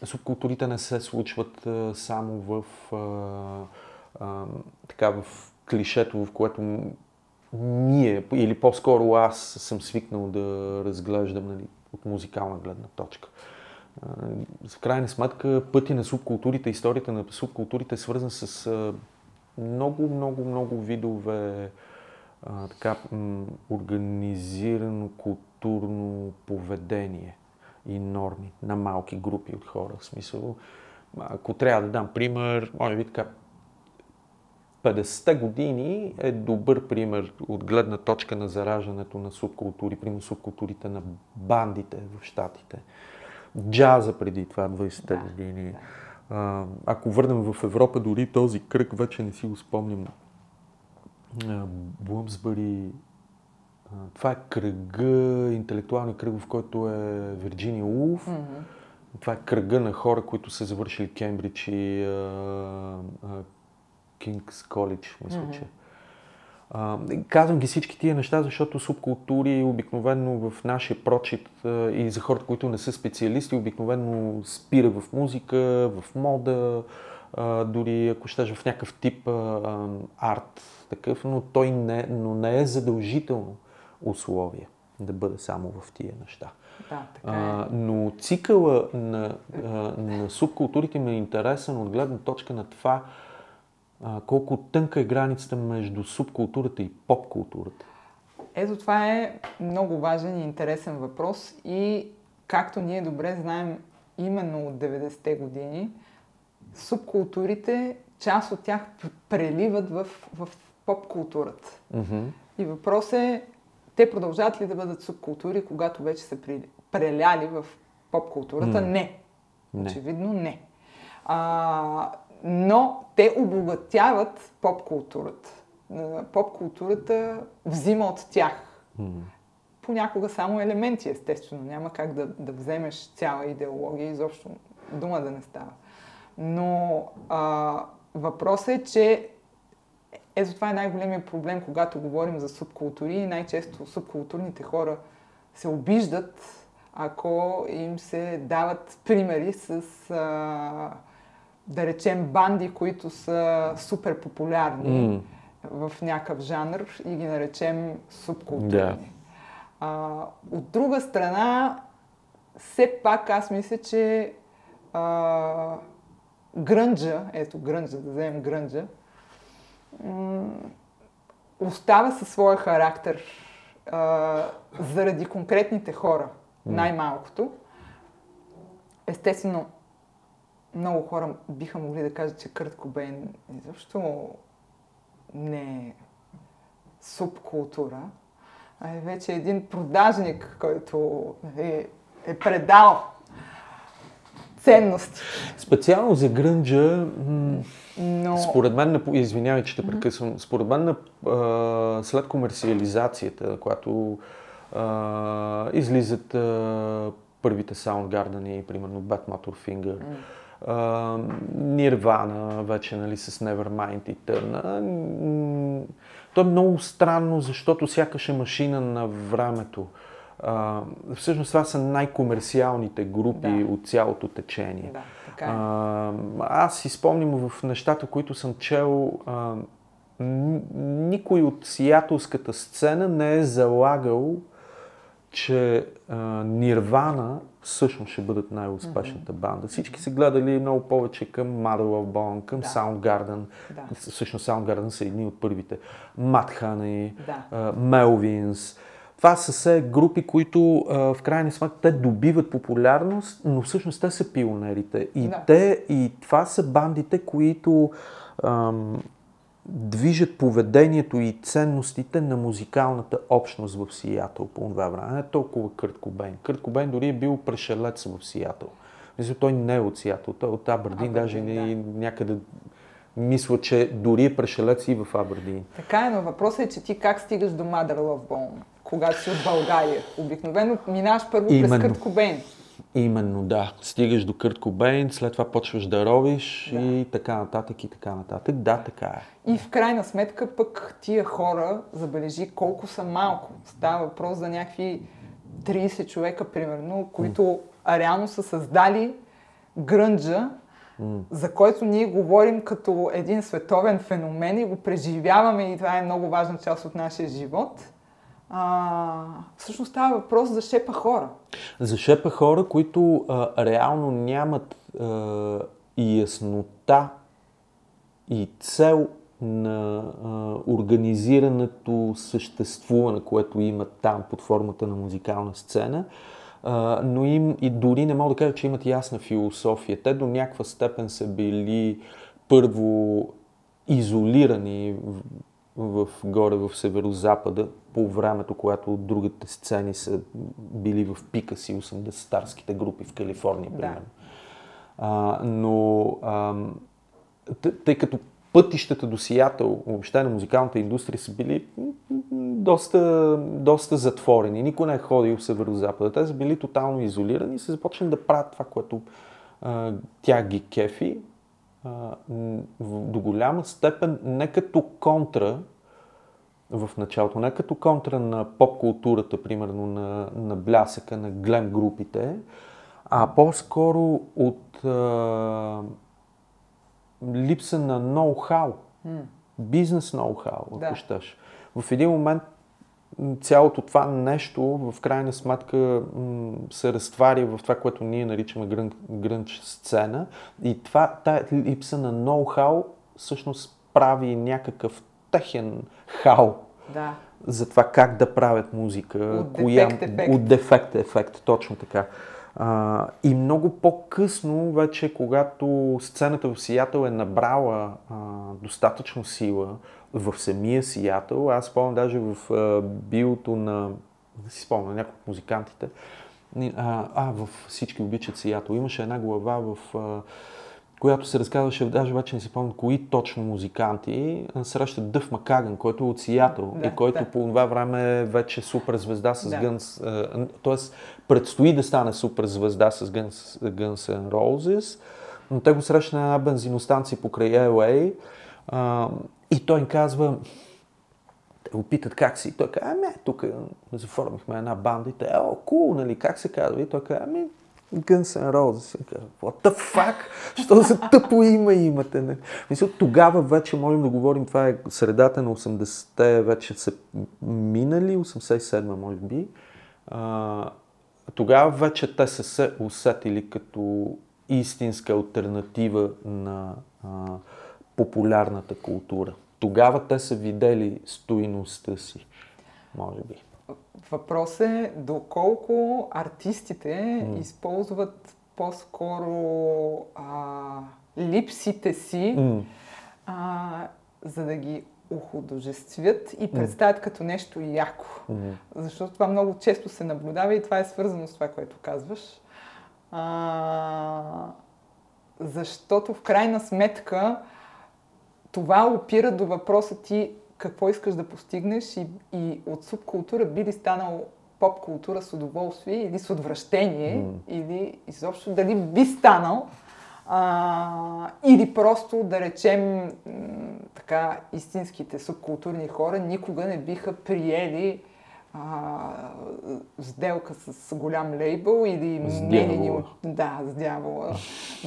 субкултурите не се случват само в, а, а, така, в клишето, в което ние, или по-скоро аз съм свикнал да разглеждам нали, от музикална гледна точка. В крайна сметка, пъти на субкултурите, историята на субкултурите е свързан с много, много, много видове а, така, организирано културно поведение и норми на малки групи от хора. В смисъл, ако трябва да дам пример, може би така, 50-те години е добър пример от гледна точка на зараждането на субкултури, примерно субкултурите на бандите в Штатите. Джаза преди това 20-те да, години. Да. ако върнем в Европа, дори този кръг вече не си го спомням. Блумсбъри, това е кръга, интелектуалния кръг, в който е Вирджиния Улф. Mm-hmm. Това е кръга на хора, които са завършили Кембридж и Кингс Коледж, мисля, mm-hmm. че. А, казвам ги всички тия неща, защото субкултури обикновено в нашия прочит а, и за хората, които не са специалисти, обикновено спира в музика, в мода, а, дори ако щеш в някакъв тип а, арт такъв, но той не, но не е задължително условие да бъде само в тия неща. Да, така е. а, но цикъла на, а, на субкултурите ми е интересен от гледна точка на това А, колко тънка е границата между субкултурата и поп-културата? Ето това е много важен и интересен въпрос и както ние добре знаем именно от 90-те години, субкултурите, част от тях преливат в, в поп-културата. Mm-hmm. И въпрос е, те продължават ли да бъдат субкултури, когато вече са преляли в поп-културата? Не. Не. Очевидно не. А, но те обогатяват поп-културата. Поп-културата взима от тях. Mm. Понякога само елементи, естествено. Няма как да, да вземеш цяла идеология, изобщо дума да не става. Но а, въпросът е, че ето това е най-големият проблем, когато говорим за субкултури най-често субкултурните хора се обиждат, ако им се дават примери с, а, да речем, банди, които са супер популярни Mm. в някакъв жанр и ги наречем субкултурни. Да. А, от друга страна, все пак аз мисля, че а, грънджа, ето грънджа, да вземем грънджа, м- остава със своя характер а, заради конкретните хора, най-малкото. Естествено, много хора биха могли да кажат, че Кърт Кобейн изобщо не е субкултура, а е вече един продажник, който е, е предал ценности. Специално за грънджа, Но според мен, извинявай, че те прекъсвам, според мен след комерциализацията, когато а, излизат първите Soundgarden, примерно Bad Motorfinger, а, Nirvana, вече нали, с Nevermind и търна. То е много странно, защото сякаш е машина на времето. А, всъщност това са най-комерциалните групи Да. от цялото течение. да, така е. А, аз си спомням в нещата, които съм чел, а, никой от сиятелската сцена не е залагал, че а, Нирвана всъщност ще бъдат най-успешната банда. Всички са гледали много повече към Mother of Bone, към Да. Soundgarden. Да. Всъщност Soundgarden са едни от първите. Mad Honey, Да. а, Melvins. Това са все групи, които а, в крайна сметка те добиват популярност, но всъщност те са пионерите. И, Да. те, и това са бандите, които ам, движат поведението и ценностите на музикалната общност в Сиатъл по това време. Не толкова Кърт Кобейн. Кърт Кобейн дори е бил пришелец в Сиатъл. Мисля, той не е от Сиатъл, той е от Абърдин, даже не, да. някъде мисля, че дори е пришелец и в Абърдин. Така е, но въпросът е, че ти как стигаш до Mother Love Bone, когато си от България. Обикновено минаваш първо през Именно. Кърт Кобейн. Именно, да. Стигаш до Кърт Кобейн, след това почваш да ровиш Да. и така нататък и така нататък. Да, така е. И в крайна сметка пък тия хора, забележи колко са малко. Става въпрос за някакви 30 човека, примерно, които реално са създали грънджа, за който ние говорим като един световен феномен и го преживяваме и това е много важна част от нашия живот. А, всъщност става въпрос за шепа хора. За шепа хора, които а, реално нямат а, яснота и цел на а, организираното съществуване, което имат там под формата на музикална сцена, а, но им и дори не мога да кажа, че имат ясна философия. Те до някаква степен са били първо изолирани в, горе в северо-запада по времето, когато другите сцени са били в пика си 80-тарските групи в Калифорния, Да. примерно. А, но т- тъй като пътищата до Сиатъл, въобще на музикалната индустрия са били доста, доста затворени. Никой не е ходил в северо-запада. Те са били тотално изолирани и са започнали да правят това, което а, тя ги кефи. До голяма степен не като контра в началото, не като контра на поп-културата, примерно на, на блясъка, на глем групите, а по-скоро от а, липса на ноу-хау, бизнес ноу-хау, ако Да. щеш. В един момент цялото това нещо в крайна сметка се разтваря в това, което ние наричаме грън, грънч сцена и това, тая липса на ноу-хау всъщност прави някакъв техен хал Да. за това как да правят музика. От дефект ефект. От дефект ефект, точно така. А, и много по-късно, вече когато сцената в Сиатъл е набрала а, достатъчно сила в самия Сиатъл, аз спомням даже в а, биото на, не си спомням, някои от музикантите, а, а, в всички обичат Сиатъл, имаше една глава в а, която се разказваше, даже вече не си помня кои точно музиканти, срещат Дъв Макаган, който е от Сиатъл Да, и който да. по това време е вече супер звезда с Да. Guns, т.е. предстои да стане супер звезда с Guns, Guns N' Roses, но те го срещат на една бензиностанция покрай LA а, и той им казва, те го питат как си. Той казва, ами, тук заформихме една банда и те, о, кул, нали, как се казва? И той казва, ами, Guns N' Roses. What the fuck? Що за тъпо име имате? Не? Мисля, тогава вече можем да говорим, това е средата на 80-те, вече са минали, 87-ма може би. А, тогава вече те са се усетили като истинска альтернатива на а, популярната култура. Тогава те са видели стоиността си, може би. Въпрос е доколко артистите М. използват по-скоро а, липсите си, а, за да ги ухудожествят и представят като нещо яко. М. Защото това много често се наблюдава и това е свързано с това, което казваш. А, защото в крайна сметка това опира до въпроса ти какво искаш да постигнеш и, и от субкултура би ли станал поп-култура с удоволствие или с отвращение, М. или изобщо дали би станал а, или просто да речем така истинските субкултурни хора никога не биха приели а, сделка с голям лейбъл или медийни, да, с дявола,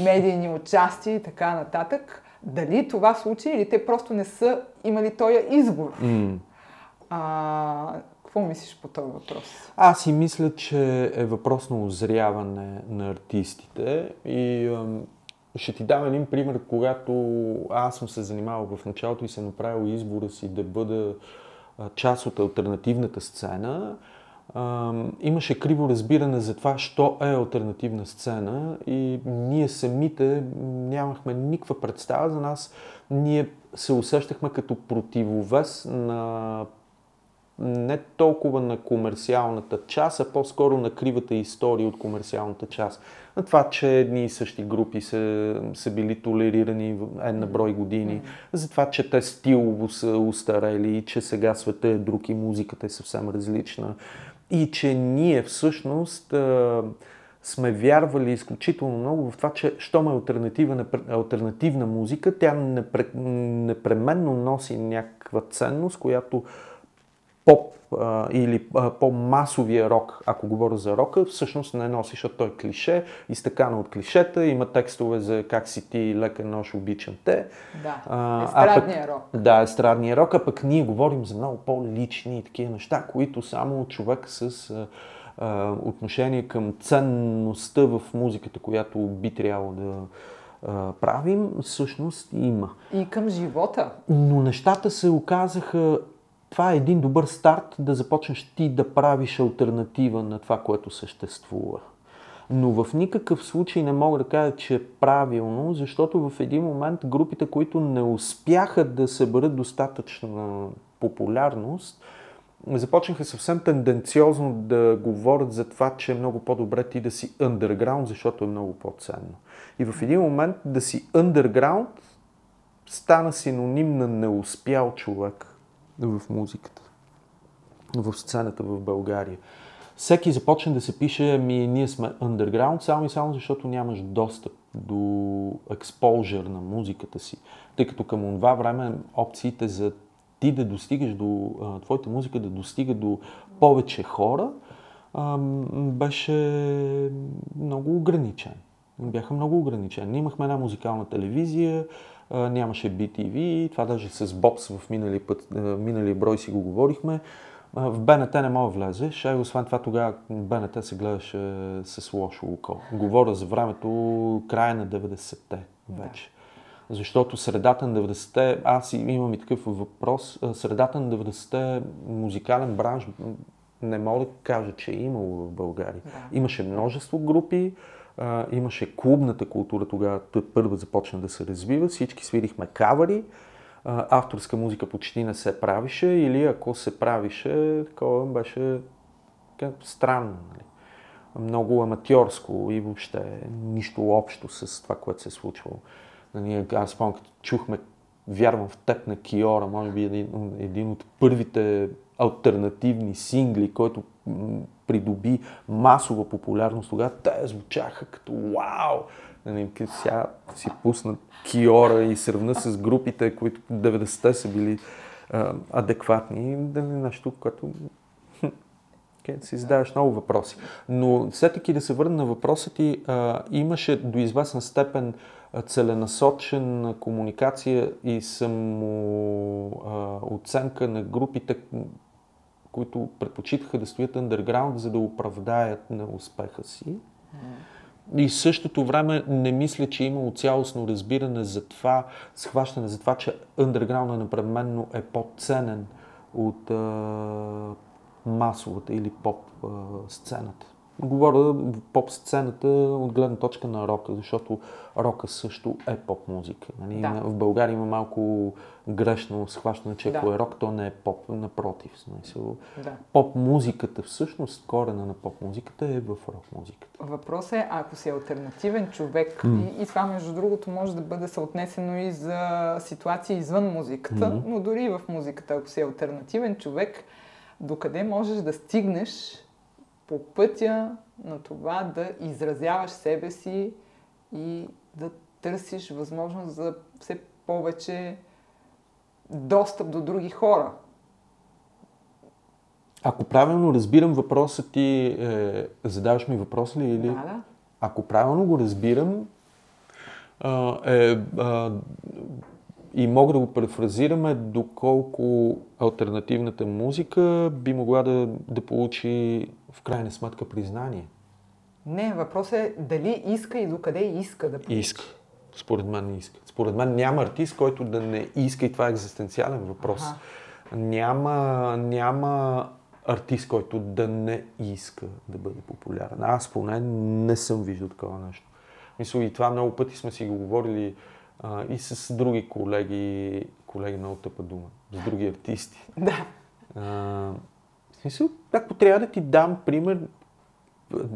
медийни участия и така нататък. Дали това случи или те просто не са имали този избор? М. А, какво мислиш по този въпрос? Аз си мисля, че е въпрос на озряване на артистите и ще ти дам един пример, когато аз съм се занимавал в началото и съм направил избора си да бъда част от альтернативната сцена. Имаше криво разбиране за това, що е альтернативна сцена и ние самите нямахме никаква представа за нас. Ние се усещахме като противовес на не толкова на комерциалната част, а по-скоро на кривата история от комерциалната част. На това, че едни и същи групи са, са били толерирани една брой години, за това, че те стилово са устарели, че сега света е друг и музиката е съвсем различна. И че ние всъщност сме вярвали изключително много в това, че щом е альтернативна, альтернативна музика, тя непре, непременно носи някаква ценност, която поп а, или а, по-масовия рок, ако говоря за рока, всъщност не носи, защото той е клише, изтъкана от клишета, има текстове за как си ти лека нощ обичам те. Да, А, а естрадния рок. Да, естрадния рок, а пък ние говорим за много по-лични и такива неща, които само човек с а, а, отношение към ценността в музиката, която би трябвало да а, правим, всъщност има. И към живота. Но нещата се оказаха, това е един добър старт да започнеш ти да правиш альтернатива на това, което съществува. Но в никакъв случай не мога да кажа, че е правилно, защото в един момент групите, които не успяха да съберат достатъчна популярност, започнаха съвсем тенденциозно да говорят за това, че е много по-добре ти да си underground, защото е много по-ценно. И в един момент да си underground стана синоним на неуспял човек в музиката, в сцената в България. Всеки започна да се пише, ми ние сме underground, само и само защото нямаш достъп до експожър на музиката си. Тъй като към това време опциите за ти да достигаш до, твоята музика да достига до повече хора, беше много ограничен. Бяха много ограничени. Имахме една музикална телевизия, нямаше BTV, това даже с Бобс в минали, път, минали брой си го говорихме. В БНТ не мога да влезеш, а освен това тогава БНТ се гледаше с лошо око. Говоря за времето края на 90-те вече. Защото средата на 90-те, аз имам и такъв въпрос, средата на 90-те музикален бранш не мога да кажа, че е имало в България. Да. Имаше множество групи, а, имаше клубната култура, тогава първа започна да се развива, всички свирихме кавари, а, авторска музика почти не се правише или ако се правише, такова беше странно. Нали? Много аматьорско и въобще нищо общо с това, което се е случвало. Нали, аз спомням, като чухме Вярвам в теб на Киора, може би един, един от първите альтернативни сингли, който придоби масова популярност тогава, те звучаха като вау! Сега си пусна Киора и сравна с групите, които 90-те са били а, адекватни. Нали, нещо, което си задаваш много въпроси. Но все таки да се върна на въпроса ти, а, имаше до известна степен целенасочена комуникация и самооценка на групите, които предпочитаха да стоят underground, за да оправдаят на успеха си. И в същото време не мисля, че е имало цялостно разбиране за това, схващане за това, че underground непременно е по-ценен от а, масовата или поп а, сцената. Говоря поп сцената от гледна точка на рока, защото рока също е поп музика. Нали? Да. В България има малко грешно схващане, че ако да. е рок, то не е поп. Напротив, смисъл. Да. Поп музиката, всъщност корена на поп музиката е в рок музиката. Въпросът е, ако си альтернативен човек, mm. и, и това между другото може да бъде съотнесено и за ситуации извън музиката, mm. но дори и в музиката, ако си альтернативен човек, докъде можеш да стигнеш по пътя на това да изразяваш себе си и да търсиш възможност за все повече достъп до други хора. Ако правилно разбирам въпроса ти, е, задаваш ми въпрос ли или? Да, да. Ако правилно го разбирам, е, е, и мога да го префразираме доколко альтернативната музика би могла да, да получи в крайна сметка признание. Не, въпросът е дали иска и докъде иска да получи. Иска. Според мен не иска. Според мен няма артист, който да не иска и това е екзистенциален въпрос. Ага. Няма, няма артист, който да не иска да бъде популярен. Аз поне не съм виждал такова нещо. Мисля, и това много пъти сме си го говорили а, и с други колеги, колеги много тъпа дума, с други артисти. Да. А, в смисъл, ако трябва да ти дам пример,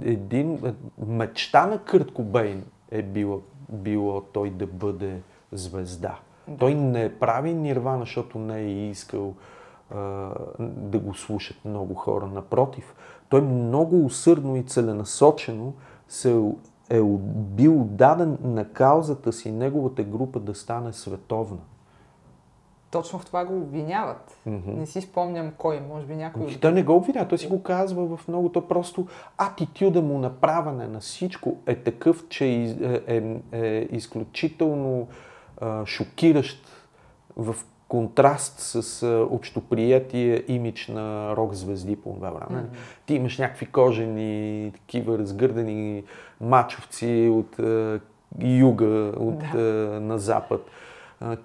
един мечта на Кърт Кобейн е било, било той да бъде звезда. Да. Той не прави нирвана, защото не е искал а, да го слушат много хора. Напротив, той много усърдно и целенасочено се е бил даден на каузата си неговата група да стане световна. Точно в това го обвиняват. Mm-hmm. Не си спомням кой, може би някой. Той не го обвинява, той си го казва в много. То просто атитюда му на правене на всичко е такъв, че е, е, е изключително е, шокиращ в контраст с а, общоприятия имидж на рок звезди по това време. Mm-hmm. Ти имаш някакви кожени, такива разгърдени мачовци от а, юга, от, да. а, на запад.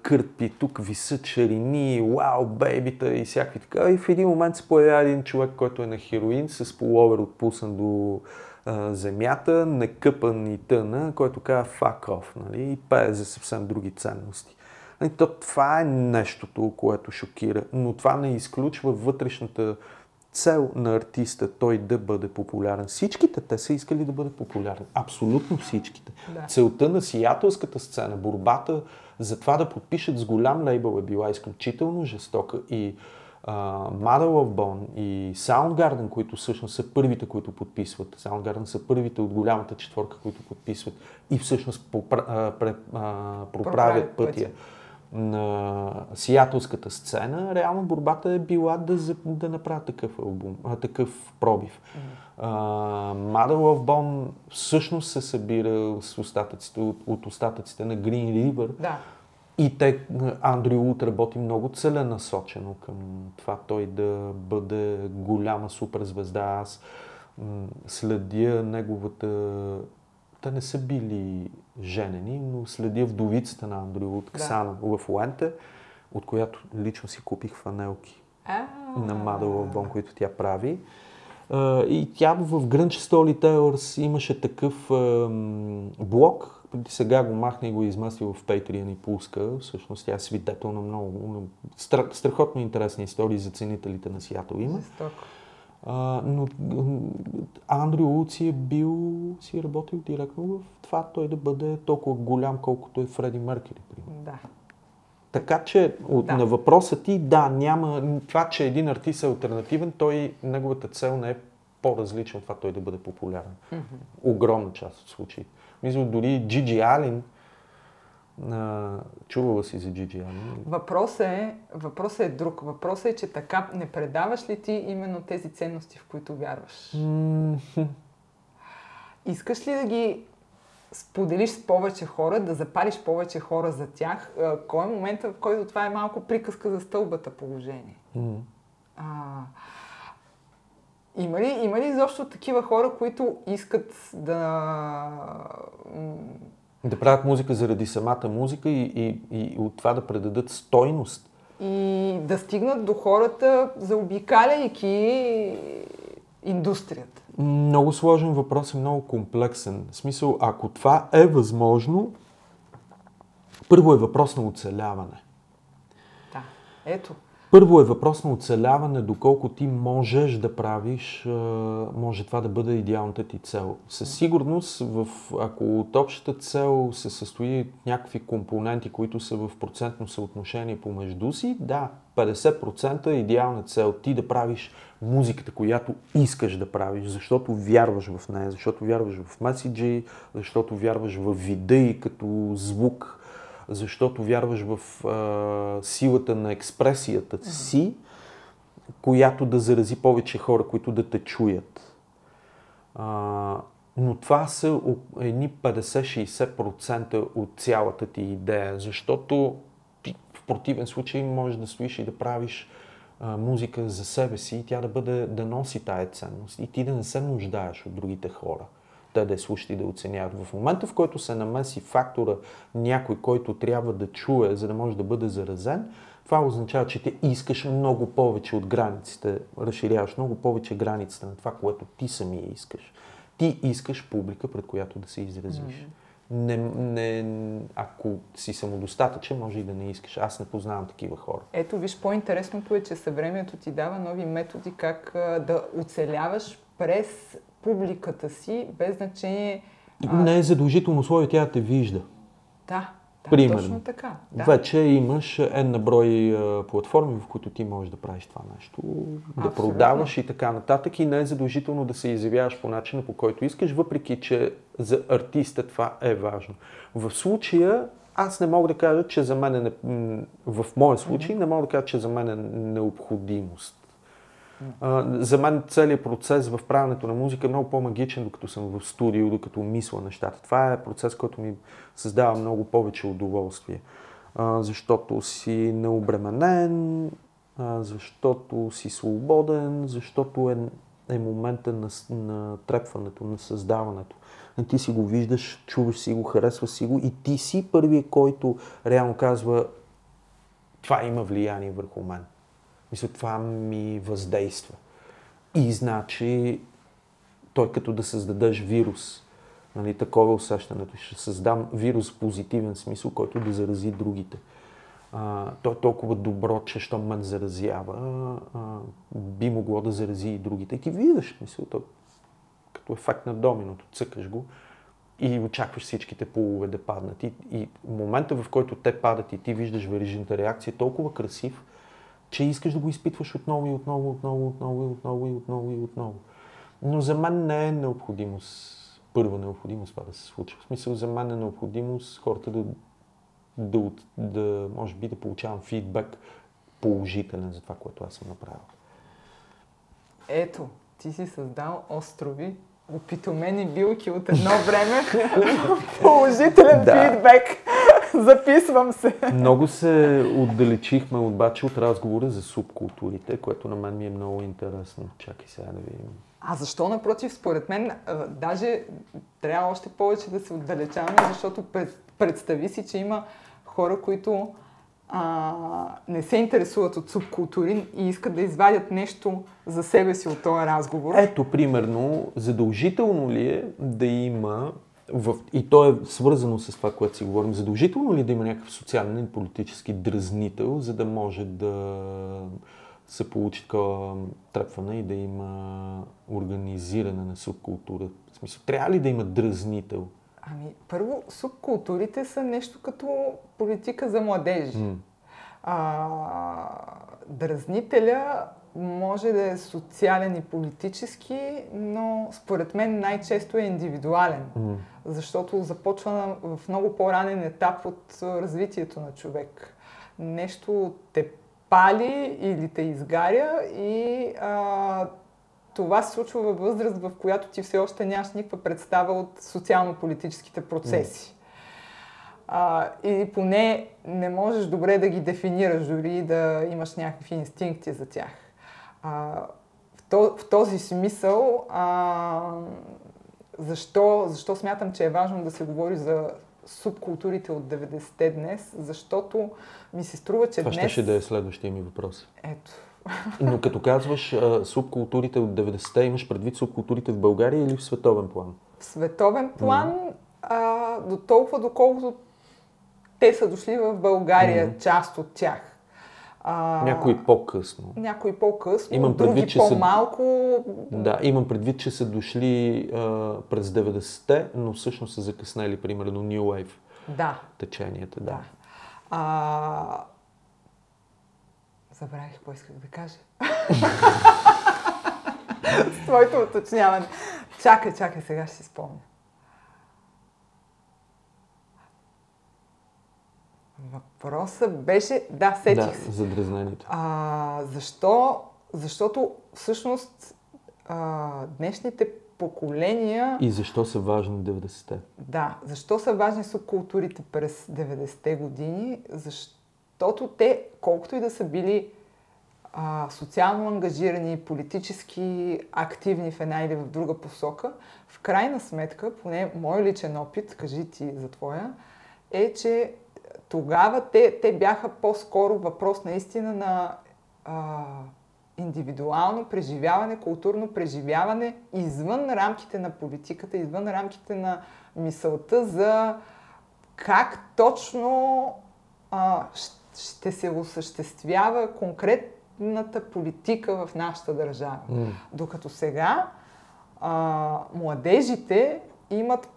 кърпи, тук висят шарини, вау, бейбита и всякакви така. И в един момент се появява един човек, който е на хероин, с половер отпусан до а, земята, некъпан и тъна, който казва fuck off, нали? и пее за съвсем други ценности. Нали, то, това е нещото, което шокира, но това не изключва вътрешната цел на артиста той да бъде популярен. Всичките те са искали да бъдат популярни. Абсолютно всичките. Да. Целта на сиятелската сцена, борбата за това да подпишат с голям лейбъл е била изключително жестока и of Bone и Soundgarden, които всъщност са първите, които подписват. Soundgarden са първите от голямата четворка, които подписват и всъщност попра, uh, пре, uh, проправят пътя. пътя на сиятелската сцена, реално борбата е била да, да направят такъв албум, а, такъв пробив. Mm-hmm. Mother of Bone всъщност се събира с остатъците, от, от остатъците на Green River. Да. И те, Андрю Лут работи много целенасочено към това той да бъде голяма суперзвезда. Аз м- следя неговата... Те не са били женени, но следя вдовицата на Андрю от Да. Ксана в Уенте, от която лично си купих фанелки А, на Мадъл Бон, които тя прави. И тя в Grunge Storytellers имаше такъв блог, преди сега го махна и го измести в Patreon и пуска. Всъщност тя е свидетел на много страхотно интересни истории за ценителите на Сиатъл има. Жестоко. А, но Андрю си е бил, си е работил директно в това той да бъде толкова голям, колкото е Фреди Меркери, примерно. Да. Така че от, Да. на въпроса ти, да, няма това, че един артист е альтернативен, той, неговата цел не е по-различна от това той да бъде популярен. Огромна част от случаите. Мисля, дори Джиджи Алин, а, чувала си за Джиджи Алин? Въпросът е, въпросът е друг. Въпросът е, че така не предаваш ли ти именно тези ценности, в които вярваш? Искаш ли да ги споделиш с повече хора, да запалиш повече хора за тях? Кой е момента, в който това е малко приказка за стълбата положение? А, има, ли, има ли изобщо такива хора, които искат да... Да правят музика заради самата музика и, и, и от това да предадат стойност. и да стигнат до хората, заобикаляйки индустрията? Много сложен въпрос и много комплексен. В смисъл, ако това е възможно, първо е въпрос на оцеляване. Да. Ето. Първо е въпрос на оцеляване, доколко ти можеш да правиш, може това да бъде идеалната ти цел. Със сигурност, в, ако от общата цел се състои някакви компоненти, които са в процентно съотношение помежду си, да, 50% е идеална цел. Ти да правиш музиката, която искаш да правиш, защото вярваш в нея, защото вярваш в меседжи, защото вярваш в вида и като звук, защото вярваш в а, силата на експресията си, която да зарази повече хора, които да те чуят. А, но това са едни 50-60% от цялата ти идея, защото ти в противен случай можеш да стоиш и да правиш а, музика за себе си и тя да бъде, да носи тая ценност и ти да не се нуждаеш от другите хора те да я слушат и да оценяват. В момента, в който се намеси фактора някой, който трябва да чуе, за да може да бъде заразен, това означава, че ти искаш много повече от границите, разширяваш много повече границите на това, което ти самия искаш. Ти искаш публика, пред която да се изразиш. Не, не, ако си самодостатъчен, може и да не искаш. Аз не познавам такива хора. Ето, виж, по-интересното е, че съвремето ти дава нови методи как а, да оцеляваш през публиката си, без значение... а, Не е задължително условие тя да те вижда. Да, да Примерно. точно така. Да. Вече имаш една брой а, платформи, в които ти можеш да правиш това нещо, да Абсолютно. продаваш и така нататък. И не е задължително да се изявяваш по начина, по който искаш, въпреки че за артиста това е важно. В случая аз не мога да кажа, че за мен е, в моя случай, не мога да кажа, че за мен е необходимост. За мен целият процес в правенето на музика е много по-магичен, докато съм в студио, докато мисля нещата. Това е процес, който ми създава много повече удоволствие. Защото си необременен, защото си свободен, защото е, е момента на, на трепването, на създаването. Ти си го виждаш, чуваш си го, харесваш си го и ти си първият, който реално казва това има влияние върху мен. Мисля, това ми въздейства. И значи, той като да създадеш вирус, нали, такова усещането, ще създам вирус в позитивен смисъл, който да зарази другите. А, то е толкова добро, че щом мен заразява, а, би могло да зарази и другите. И ти виждаш, мисля, то, като ефект на доминото, цъкаш го и очакваш всичките полове да паднат. И, и момента, в който те падат и ти виждаш верижната реакция, е толкова красив, че искаш да го изпитваш отново и отново, отново, отново и отново и отново и отново. Но за мен не е необходимост, първа необходимост това да се случва. В смисъл, за мен е необходимост хората да, да, да може би да получавам фидбек положителен за това, което аз съм направил. Ето, ти си създал острови, опитомени билки от едно време. Положителен Да. фидбек. Записвам се. Много се отдалечихме обаче от разговора за субкултурите, което на мен ми е много интересно. Чакай сега да видим. А защо напротив, според мен, даже трябва още повече да се отдалечаваме, защото пред, представи си, че има хора, които а, не се интересуват от субкултури и искат да извадят нещо за себе си от този разговор. Ето, примерно, задължително ли е да има, в, и то е свързано с това, което си говорим, задължително ли е да има някакъв социален и политически дразнител, за да може да се получи такова трепване и да има организиране на субкултура? В смисъл, трябва ли да има дразнител? Ами, първо, субкултурите са нещо като политика за младежи. М. А, дразнителя може да е социален и политически, но според мен най-често е индивидуален, М. защото започва на- в много по-ранен етап от развитието на човек. Нещо те пали или те изгаря и а, това се случва във възраст, в която ти все още нямаш никаква представа от социално-политическите процеси. А, или поне не можеш добре да ги дефинираш, дори и да имаш някакви инстинкти за тях. А, в, то, в този смисъл, а, защо, защо смятам, че е важно да се говори за субкултурите от 90-те днес? Защото ми се струва, че Това днес... ще да е следващия ми въпрос. Ето. Но като казваш субкултурите от 90-те, имаш предвид субкултурите в България или в световен план? В световен план, а, до толкова доколкото те са дошли в България, Мгм. част от тях. А, Някои по-късно. Някои по-късно, Имам други предвид, че са- по-малко. Да, имам предвид, че са дошли а, през 90-те, но всъщност са закъснели, примерно New Wave Да, теченията. Да. да. А... Забравих какво исках да кажа. С твоето уточняване. Чакай, чакай, сега ще си спомня. Въпросът беше... Да, сетих да, се. за дразнението. А, защо? Защото всъщност а, днешните поколения... И защо са важни 90-те? Да, защо са важни субкултурите през 90-те години? Защото те, колкото и да са били а, социално ангажирани, политически активни в една или в друга посока, в крайна сметка, поне мой личен опит, кажи ти за твоя, е, че тогава те, те бяха по-скоро въпрос наистина на а, индивидуално преживяване, културно преживяване извън рамките на политиката, извън рамките на мисълта за как точно а, ще се осъществява конкретната политика в нашата държава. М. Докато сега а, младежите имат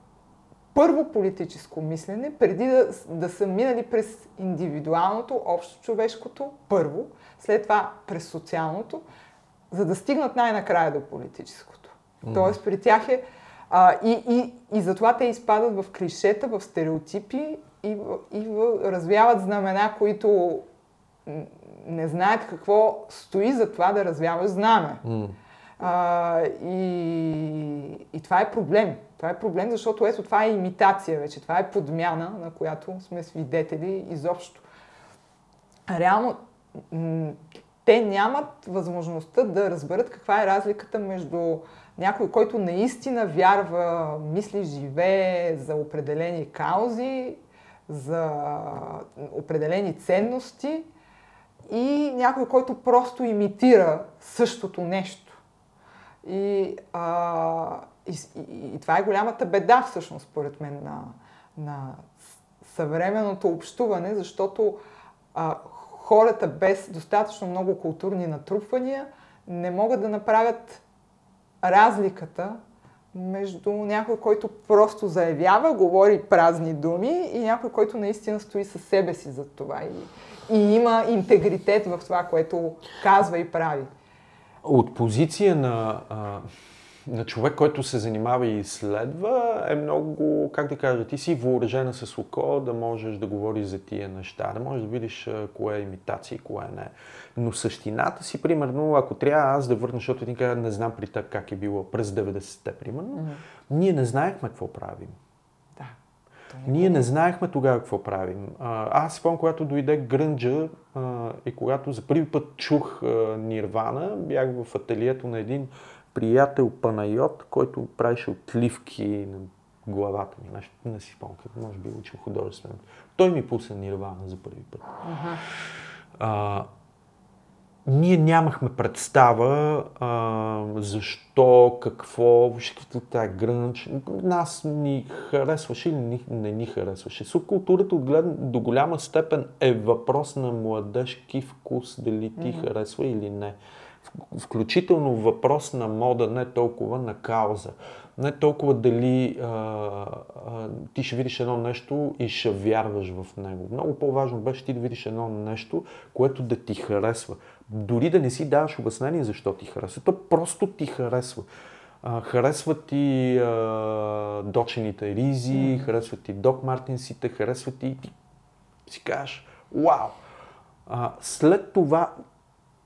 първо политическо мислене, преди да, да са минали през индивидуалното, общо човешкото, първо, след това през социалното, за да стигнат най-накрая до политическото. Мгм. Тоест при тях е... А, и, и, и затова те изпадат в клишета, в стереотипи и, и в, развяват знамена, които не знаят какво стои за това да развяваш знаме. М. А, и, и това е проблем. Това е проблем, защото ето това е имитация вече. Това е подмяна, на която сме свидетели изобщо. Реално, те нямат възможността да разберат каква е разликата между някой, който наистина вярва, мисли, живее за определени каузи, за определени ценности и някой, който просто имитира същото нещо. И, а, и, и, и това е голямата беда, всъщност, според мен, на, на съвременното общуване, защото а, хората без достатъчно много културни натрупвания не могат да направят разликата между някой, който просто заявява, говори празни думи и някой, който наистина стои със себе си за това и, и има интегритет в това, което казва и прави. От позиция на, а, на човек, който се занимава и изследва, е много, как да кажа, ти си въоръжена с око да можеш да говориш за тия неща, да можеш да видиш кое е имитация и кое не. Но същината си, примерно, ако трябва аз да върна, защото ти кажа, не знам при теб как е било през 90-те, примерно, Мгм. ние не знаехме какво правим. Да. Е Ние не знаехме тогава какво правим. Аз спомням, когато дойде Грънджа и когато за първи път чух Нирвана, бях в ателието на един приятел Панайот, който правеше отливки на главата ми. Нещо, не си спомням, може би учил художествено. Той ми пусна Нирвана за първи път. Аха. А, ние нямахме представа а, защо, какво, въобще тая грънч. Нас ни харесваше или ни, не ни харесваше. Субкултурата от глед, до голяма степен е въпрос на младежки вкус, дали ти Мгм. харесва или не. Включително въпрос на мода, не толкова на кауза. Не толкова дали а, а, ти ще видиш едно нещо и ще вярваш в него. Много по-важно беше ти да видиш едно нещо, което да ти харесва. Дори да не си даваш обяснение защо ти харесва. То просто ти харесва. А, харесват ти а, дочените ризи, харесват ти док мартинсите, харесват ти и ти си кажеш, вау! А, след това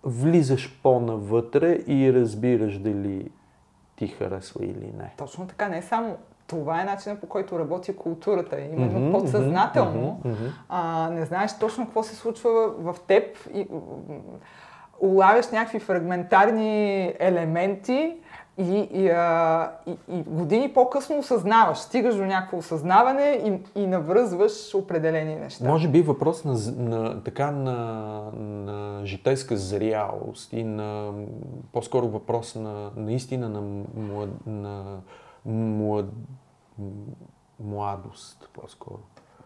влизаш по-навътре и разбираш дали ти харесва или не. Точно така, не само това е начинът по който работи културата. Именно Мгм, подсъзнателно. мгм. А, не знаеш точно какво се случва в теб и улавяш някакви фрагментарни елементи и, и, а, и, и години по-късно осъзнаваш. Стигаш до някакво осъзнаване и, и навръзваш определени неща. Може би въпрос на, на, така, на, на житейска зрялост и на по-скоро въпрос на наистина на, млад, на млад, младост по-скоро.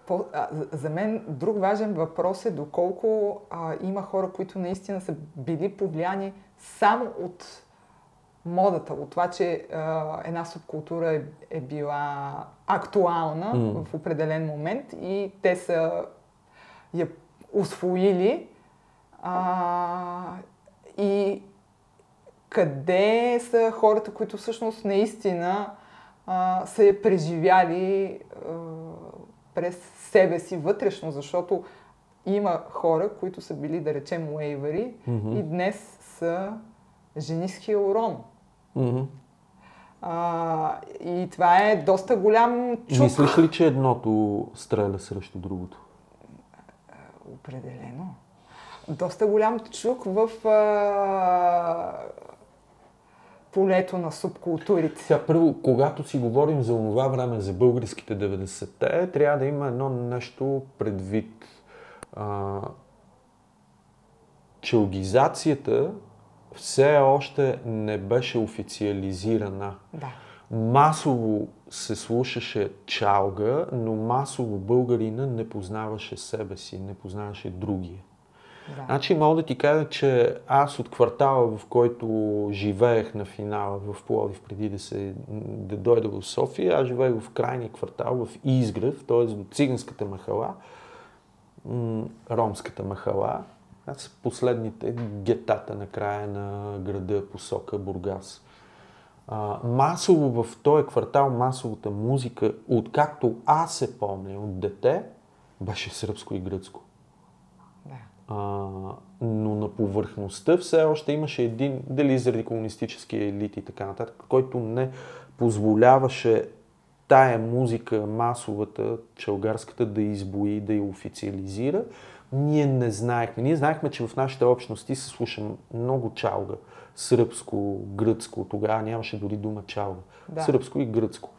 По, а, за- за мен друг важен въпрос е доколко а, има хора, които наистина са били повлияни само от модата, от това, че а, една субкултура е, е била актуална М. в определен момент и те са я усвоили. А, и къде са хората, които всъщност наистина а, са я преживяли а, през себе си вътрешно, защото има хора, които са били, да речем, уейвери Мгм. и днес са жени с хиалурон. Мгм. А, и това е доста голям чук. Мислиш ли, че едното стреля срещу другото? Определено. Доста голям чук в а, полето на субкултурите. Сега първо, когато си говорим за това време, за българските 90-те, трябва да има едно нещо предвид. А, челгизацията все още не беше официализирана. Да. Масово се слушаше чалга, но масово българина не познаваше себе си, не познаваше другия. да. Значи мога да ти кажа, че аз от квартала, в който живеех на финала в Пловдив, преди да, се, да дойда в София, аз живеех в крайния квартал, в Изгрев, т.е. до циганската махала, ромската махала. Това са последните гетата на края на града, посока Бургас. А, масово в този квартал, масовата музика, откакто аз се помня от дете, беше сръбско и гръцко. да. А, но на повърхността все още имаше един, дали заради комунистически елит и така нататък, който не позволяваше тая музика, масовата, чалгарската, да избои, да я официализира. Ние не знаехме. Ние знаехме, че в нашите общности се слуша много чалга. Сръбско, гръцко. Тогава нямаше дори дума чалга. Да. Сръбско и гръцко.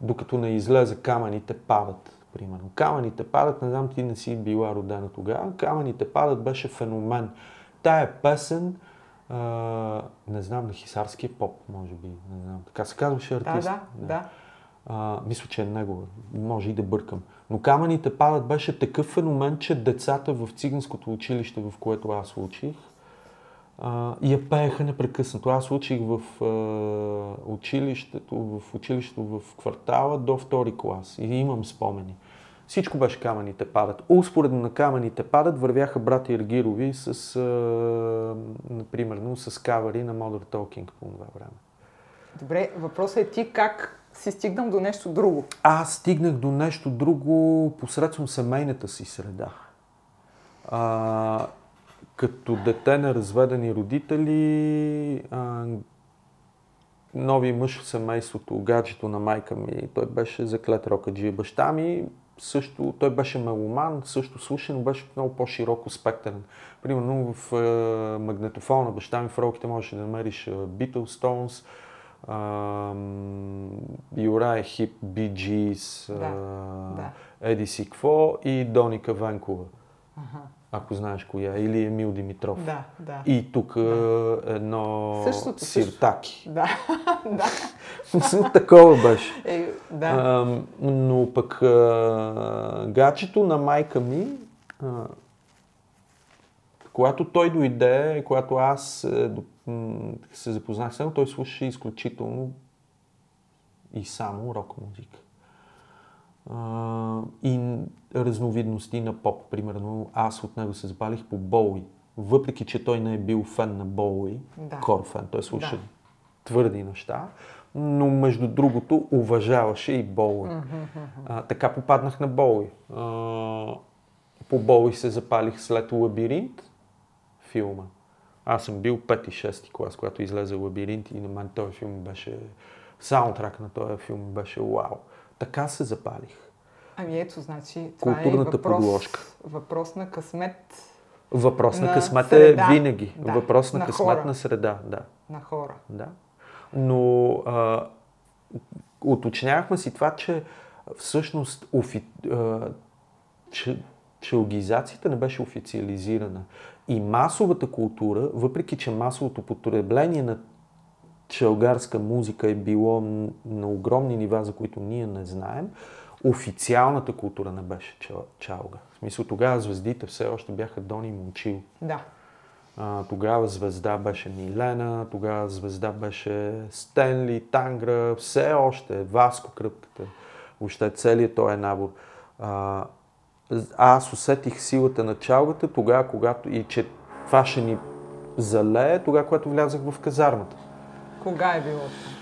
Докато не излезе камъните падат, примерно. Камъните падат, не знам, ти не си била родена тогава. Камъните падат беше феномен. Тая песен, а, не знам, на хисарския поп, може би, не знам. Така се казваше Да, артист. да, да. А, мисля, че е негова. Може и да бъркам. Но камъните падат беше такъв феномен, че децата в циганското училище, в което аз учих, а, я пееха непрекъснато. Аз учих в а, училището, в училището в квартала до втори клас и имам спомени. Всичко беше камъните падат. Успоредно на камъните падат вървяха брати Ергирови с, а, например, с кавари на Modern Talking по това време. Добре, въпросът е ти как си стигнал до нещо друго. Аз стигнах до нещо друго посредством семейната си среда. А, като дете на разведени родители, а, нови мъж в семейството, гаджето на майка ми, той беше заклет рокаджи. Баща ми също, той беше меломан, също слуша, но беше много по-широко спектърен. Примерно в е, магнетофона на баща ми в роките можеше да намериш е, Beatles, Stones, Юрай Хип, да. Еди Си Кво и Доника Венкова, Аха. ако знаеш коя, или Емил Димитров. Да, да. И тук Да. едно Същото, също. сиртаки. Да, да. Такова беше. Е, да. А, но пък а, гачето на майка ми, а, когато той дойде, когато аз е, се запознах с него, той слушаше изключително и само рок музика. И разновидности на поп. Примерно аз от него се запалих по Боуи. Въпреки, че той не е бил фен на Боуи, Да. кор фен, той слуша Да. твърди неща, но между другото уважаваше и Боуи. А, така попаднах на Боуи. А, по Боуи се запалих след Лабиринт, филма. Аз съм бил 5-6 клас, когато излезе Лабиринт и на мен този филм беше... Саундтрак на този филм беше вау. Така се запалих. Ами ето, значи, това Културната е въпрос, подложка. въпрос на късмет Въпрос на, На късмет среда. е винаги. Да, Въпрос на, на късмет хора. на среда, да. на хора. Да. Но а, уточнявахме си това, че всъщност офи, а, че, челгизацията не беше официализирана. И масовата култура, въпреки че масовото потребление на челгарска музика е било на огромни нива, за които ние не знаем, официалната култура не беше чал- чалга. В смисъл тогава звездите все още бяха Дони Момчил. Да. А, тогава звезда беше Милена, тогава звезда беше Стенли, Тангра, все още, Васко Кръпката, въобще целият този набор. А, аз усетих силата на чалгата тогава, когато и че това ще ни залее, тогава, когато влязах в казармата. Кога е било това?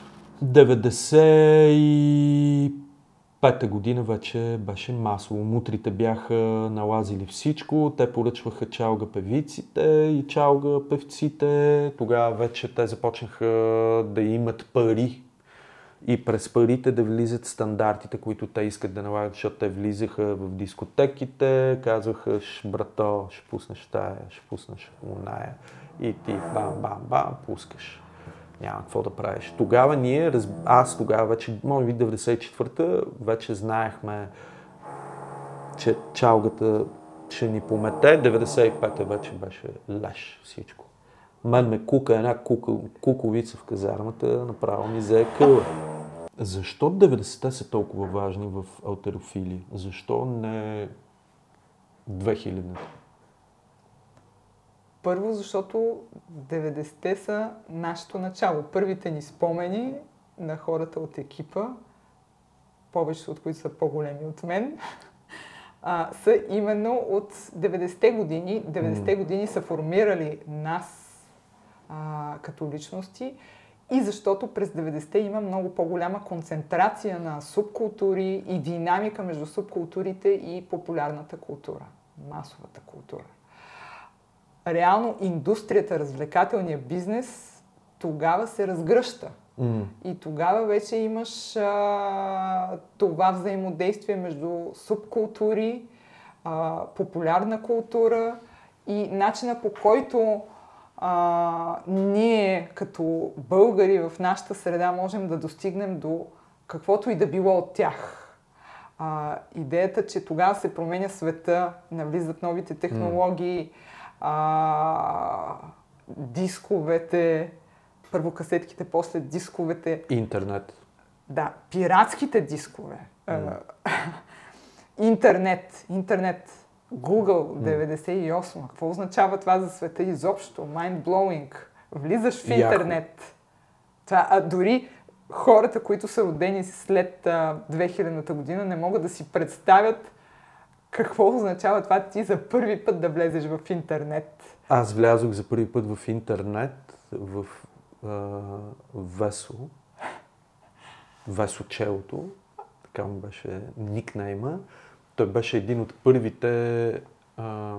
95-та година вече беше масово. Мутрите бяха налазили всичко. Те поръчваха чалга певиците и чалга певците. Тогава вече те започнаха да имат пари. И през парите да влизат стандартите, които те искат да налагат, защото те влизаха в дискотеките, казваха, «Ш, брато, ще пуснеш тая, ще пуснеш оная. И ти бам-бам-бам пускаш няма какво да правиш. Тогава ние, аз тогава вече, може би 94-та, вече знаехме, че чалгата ще ни помете. 95-та вече беше леш всичко. Мен ме кука една кука, куковица в казармата, направо ми взе къла. Защо 90-те са толкова важни в алтерофили? Защо не 2000-та? Първо, защото 90-те са нашето начало. Първите ни спомени на хората от екипа, повечето от които са по-големи от мен, а, са именно от 90-те години. 90-те години са формирали нас а, като личности и защото през 90-те има много по-голяма концентрация на субкултури и динамика между субкултурите и популярната култура, масовата култура реално индустрията, развлекателния бизнес тогава се разгръща. М. И тогава вече имаш а, това взаимодействие между субкултури, а, популярна култура и начина по който а, ние като българи в нашата среда можем да достигнем до каквото и да било от тях. А, идеята, че тогава се променя света, навлизат новите технологии, а, дисковете, първо касетките, после дисковете, Интернет. да, пиратските дискове, а, интернет, интернет, Google 98, какво означава това за света изобщо? Mind blowing. Влизаш в Яко. интернет. Това, а дори хората, които са родени след а, 2000-та година, не могат да си представят какво означава това ти за първи път да влезеш в интернет. Аз влязох за първи път в интернет, в а, Весо, Весо Челото, така му беше никнейма. Той беше един от първите а,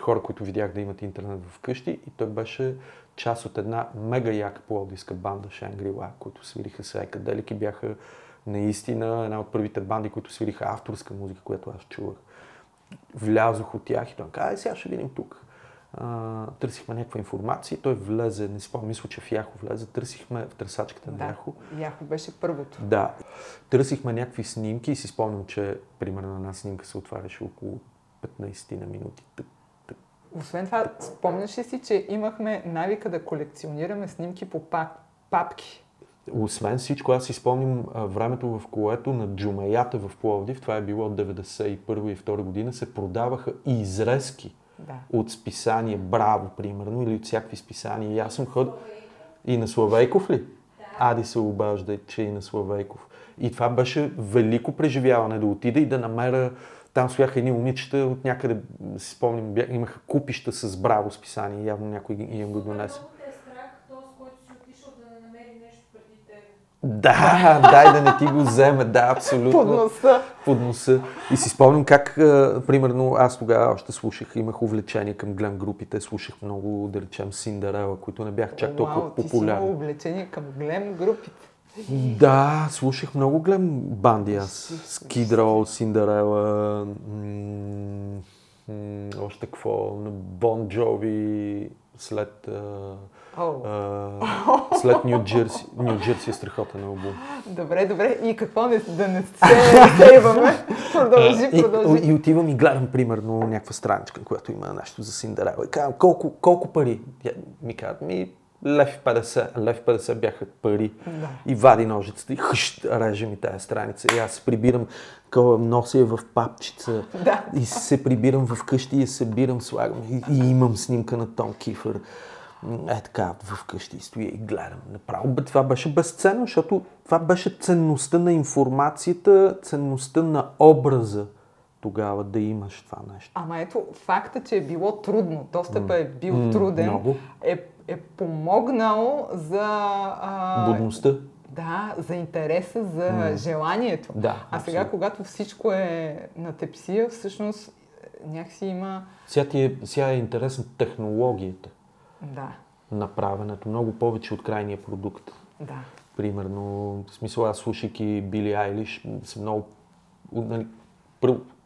хора, които видях да имат интернет вкъщи и той беше част от една мега яка плодиска банда Шангрила, които свириха с Екаделик и бяха наистина една от първите банди, които свириха авторска музика, която аз чувах. Влязох от тях и той каза, сега ще видим тук. А, търсихме някаква информация и той влезе, не спомням, мисля, че в Яхо влезе, търсихме в търсачката на Да, Яхо. Яхо беше първото. Да. Търсихме някакви снимки и си спомням, че примерно една снимка се отваряше около 15 на минути. Освен това, спомняш ли си, че имахме навика да колекционираме снимки по пак, папки? Освен всичко, аз си спомням времето, в което на джумаята в Пловдив, това е било от 91 и 2 година, се продаваха изрезки Да. от списание Браво, примерно, или от всякакви списания. И аз съм ходил... И на Славейков ли? Ади се обажда, че и на Славейков. И това беше велико преживяване да отида и да намеря там стояха едни момичета от някъде, си спомням, имаха купища с браво списание, явно някой им го донесе. Много те е страх, този, с който си отишъл да не намери нещо преди теб. Да, дай да не ти го вземе, да, абсолютно. Под носа. Под носа. И си спомням как, а, примерно, аз тогава още слушах, имах увлечение към глем групите, слушах много, да речем, Синдерела, които не бях чак толкова Вау, ти си популярни. облечение към глем групите. Да, слушах много глем банди аз. Си- Скидро, Синдерела, м- м- още какво, Бон Джови, след, а, О, а, след Нью Джерси. Нью Джерси е страхотен албум. добре, добре. И какво не, да не се сейваме? Продължи, И, продължи. и отивам и гледам, примерно, някаква страничка, която има нещо за Синдерела. И казвам, колко, колко пари? Тя ми казват, ми лев 50. Лев 50 бяха пари. Да. И вади ножицата и хъщ, реже ми тази страница. И аз се прибирам, нося я в папчица. Да. И се прибирам в къщи и я събирам, слагам. И, и имам снимка на Том Кифър. Е така, в къщи и стоя и гледам. Направо това беше безценно, защото това беше ценността на информацията, ценността на образа тогава да имаш това нещо. Ама ето, факта, че е било трудно, достъпът е бил М, труден, много. е, е помогнал за... А, Будността. Да, за интереса, за желанието. Да, а сега, абсолютно. когато всичко е на тепсия, всъщност някакси има... Сега, ти е, сега е интересна технологията Да, на правенето, много повече от крайния продукт. да. Примерно, в смисъл аз слушайки Били Айлиш, съм много, нали,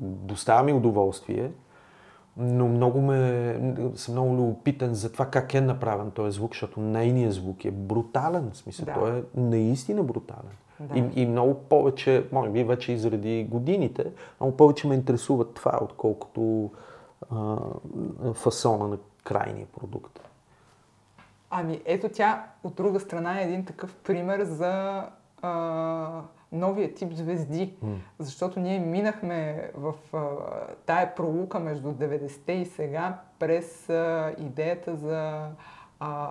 доставя ми удоволствие, но много ме, съм много любопитен за това как е направен този звук, защото нейният звук е брутален, в смисъл, Да. той е наистина брутален. Да. И, и много повече, може би вече и заради годините, много повече ме интересува това, отколкото а, фасона на крайния продукт. Ами ето тя от друга страна е един такъв пример за а, новия тип звезди. М. Защото ние минахме в а, тая пролука между 90-те и сега през а, идеята за а,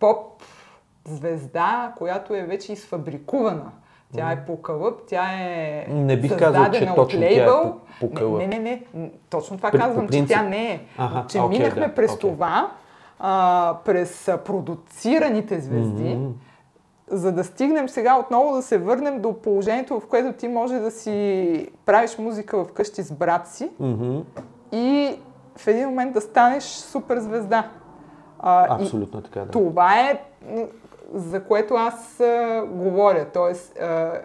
поп звезда, която е вече изфабрикувана. Тя е по кълъп, тя е Не бих казал, че създадена точно от тя е лейбъл. по- по. Не, не, не, не. Точно това При- казвам, че тя не е. Аха, че окей, минахме да, през окей. това, а, през продуцираните звезди, за да стигнем сега отново да се върнем до положението, в което ти може да си правиш музика вкъщи с брат си и в един момент да станеш супер звезда. А, и Абсолютно така, да. това е за което аз а, говоря. Тоест, а,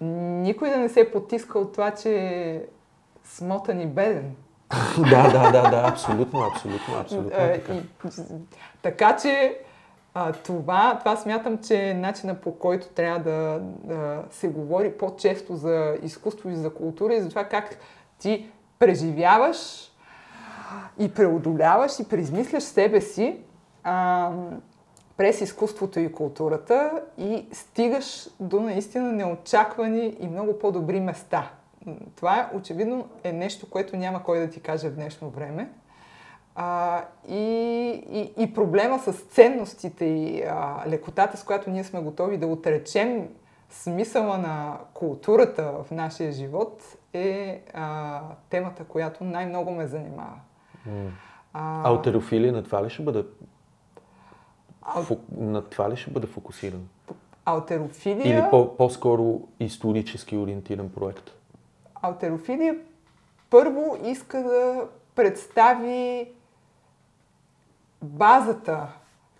никой да не се потиска от това, че е смотан и беден. да, да, да, да, абсолютно, абсолютно, абсолютно А, така. така че а, това, това смятам, че е начина по който трябва да, да се говори по-често за изкуство и за култура и за това как ти преживяваш и преодоляваш и преизмисляш себе си а, през изкуството и културата и стигаш до наистина неочаквани и много по-добри места. Това е очевидно е нещо, което няма кой да ти каже в днешно време. А, и, и, и проблема с ценностите и а, лекотата, с която ние сме готови да отречем смисъла на културата в нашия живот е а, темата, която най-много ме занимава. М. А, Алтерофилия на това ли ще бъде? Ал- Фу... На това ли ще бъде фокусиран? алтерофилия, Или по- по-скоро исторически ориентиран проект? Алтерофилия първо иска да представи базата,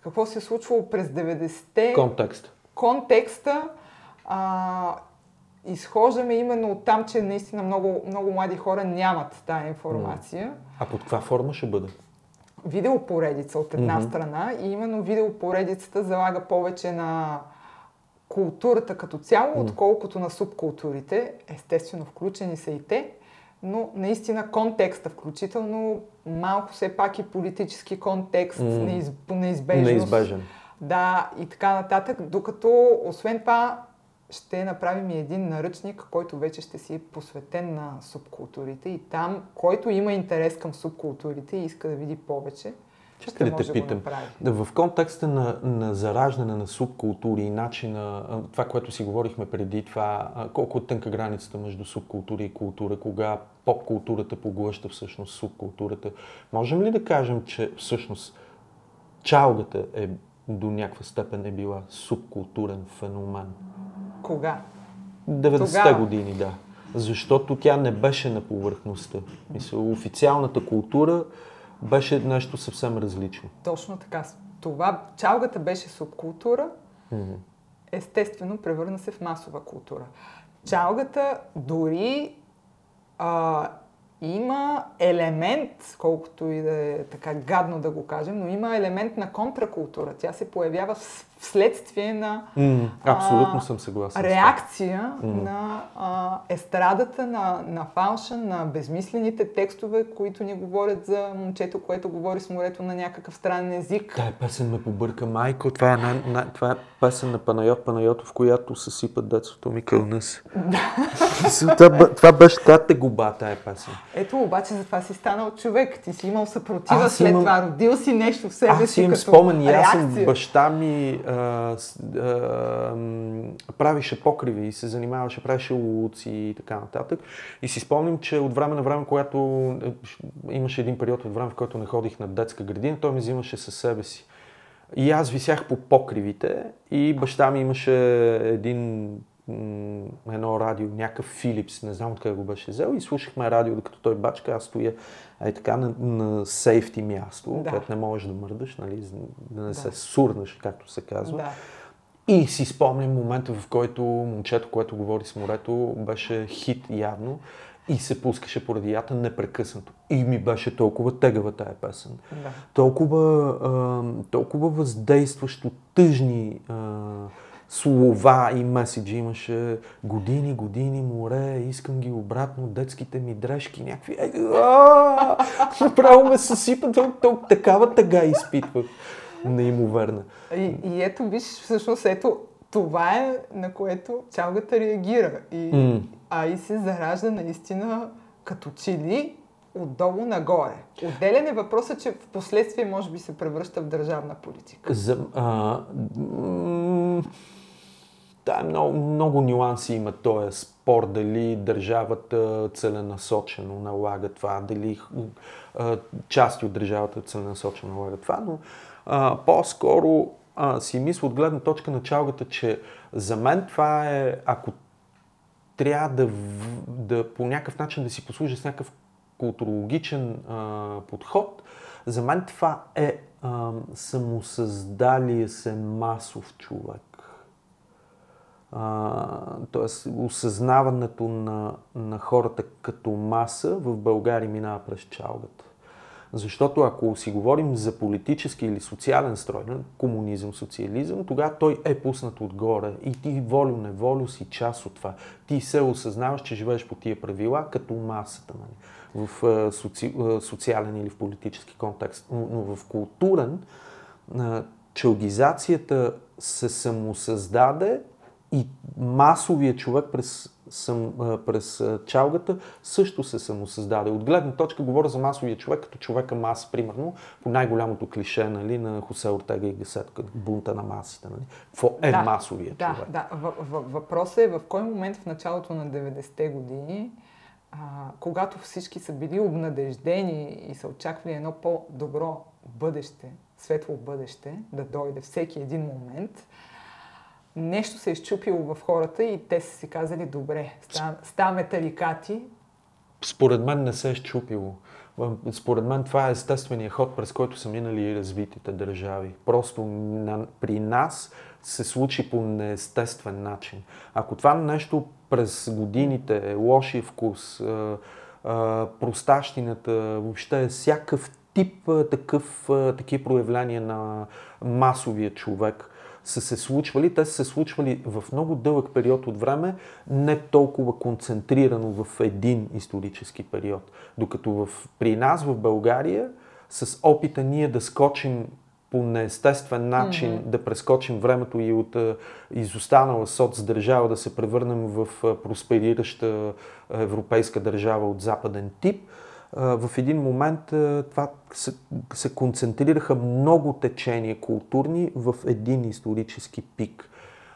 какво се е случвало през 90-те, Контекст. контекста а, изхождаме именно от там, че наистина много, много млади хора нямат тая информация. А под каква форма ще бъде? Видеопоредица от една Мгм. страна и именно видеопоредицата залага повече на културата като цяло, отколкото на субкултурите. Естествено, включени са и те, но наистина контекста, включително малко все пак и политически контекст, М. неиз, неизбежност. Неизбежен. Да, и така нататък, докато освен това ще направим и един наръчник, който вече ще си е посветен на субкултурите и там, който има интерес към субкултурите и иска да види повече, Чакай да те питам. Да, в контекста на, на зараждане на субкултури и начина, това, което си говорихме преди това, колко е тънка границата между субкултура и култура, кога поп-културата поглъща всъщност субкултурата. Можем ли да кажем, че всъщност чалгата е до някаква степен е била субкултурен феномен? Кога? 90-те Тогава. години, да. Защото тя не беше на повърхността. Мисля, официалната култура беше нещо съвсем различно. Точно така. Това, чалгата беше субкултура, Мгм. естествено превърна се в масова култура. Чалгата дори а, има елемент, колкото и да е така гадно да го кажем, но има елемент на контракултура. Тя се появява в- вследствие на М, абсолютно а, съм съгласен. реакция Мгм. на а, естрадата, на, на фалша, на безмислените текстове, които ни говорят за момчето, което говори с морето на някакъв странен език. Тая песен ме побърка, майко. Това е, най- най- това е песен на Панайот Панайотов, която съсипат детството ми кълнес. това, това беше тази тегуба, тая песен. Ето обаче за това си станал човек. Ти си имал съпротива след имам- това. Родил си нещо в себе Аз си имам като спомен и аз съм баща ми а, а, правише покриви и се занимаваше, правеше луци и така нататък. И си спомням, че от време на време, когато е, имаше един период от време, в който не ходих на детска градина, той ме взимаше със себе си. И аз висях по покривите и баща ми имаше един едно радио, някакъв Филипс, не знам откъде го беше взел и слушахме радио, докато той бачка, аз стоя е така на, на сейфти място, Да. където не можеш да мърдаш, нали, да не Да. се сурнеш, както се казва. Да. И си спомням момента, в който момчето, което говори с морето, беше хит явно и се пускаше по радията непрекъснато. И ми беше толкова тегава тая песен. Да. Толкова, а, толкова въздействащо тъжни а, слова и меседжи имаше. Години, години, море, искам ги обратно, детските ми дрежки, някакви... Направо ме съсипа, тол- тол- такава тъга изпитвах. Неимоверна. И, и ето, виж, всъщност, ето, това е на което чалгата реагира. И, М. А и се заражда наистина като чили отдолу нагоре. Отделен е въпросът, че в последствие може би се превръща в държавна политика. За, а, м, да, много, много нюанси има този спор, дали държавата целенасочено налага това, дали части от държавата целенасочено налага това, но а, по-скоро а, си мисля от гледна точка на чалгата, че за мен това е, ако трябва да, да по някакъв начин да си послужи с някакъв културологичен а, подход, за мен това е а, самосъздалия се масов човек. Тоест, осъзнаването на, на хората като маса в България минава през чалгата. Защото ако си говорим за политически или социален строй, на комунизъм, социализъм, тогава той е пуснат отгоре и ти волю-неволю си част от това. Ти се осъзнаваш, че живееш по тия правила като масата. Нали? В соци, социален или в политически контекст. Но, но в културен а, чалгизацията се самосъздаде и масовия човек през, съм, през чалгата също се самосъздаде. От гледна точка говоря за масовия човек като човека маса, примерно, по най-голямото клише нали, на Хосе Ортега и Гасет, като бунта на масите. Нали. Какво е Да, масовия Да, човек? да. В, въпросът е в кой момент в началото на 90-те години, а, когато всички са били обнадеждени и са очаквали едно по-добро бъдеще, светло бъдеще, да дойде всеки един момент, нещо се е изчупило в хората и те са си казали, добре, ставаме, ставаме тарикати, Според мен не се е щупило. Според мен това е естественият ход, през който са минали и развитите държави. Просто на, при нас се случи по неестествен начин. Ако това нещо през годините, лошия вкус, а, а, простащината, въобще всякакъв тип такъв, такива проявления на масовия човек са се случвали. Те са се случвали в много дълъг период от време, не толкова концентрирано в един исторически период. Докато в, при нас в България, с опита ние да скочим по неестествен начин mm-hmm. да прескочим времето и от а, изостанала соцдържава да се превърнем в а, просперираща а, европейска държава от западен тип, в един момент това се, се концентрираха много течения културни в един исторически пик.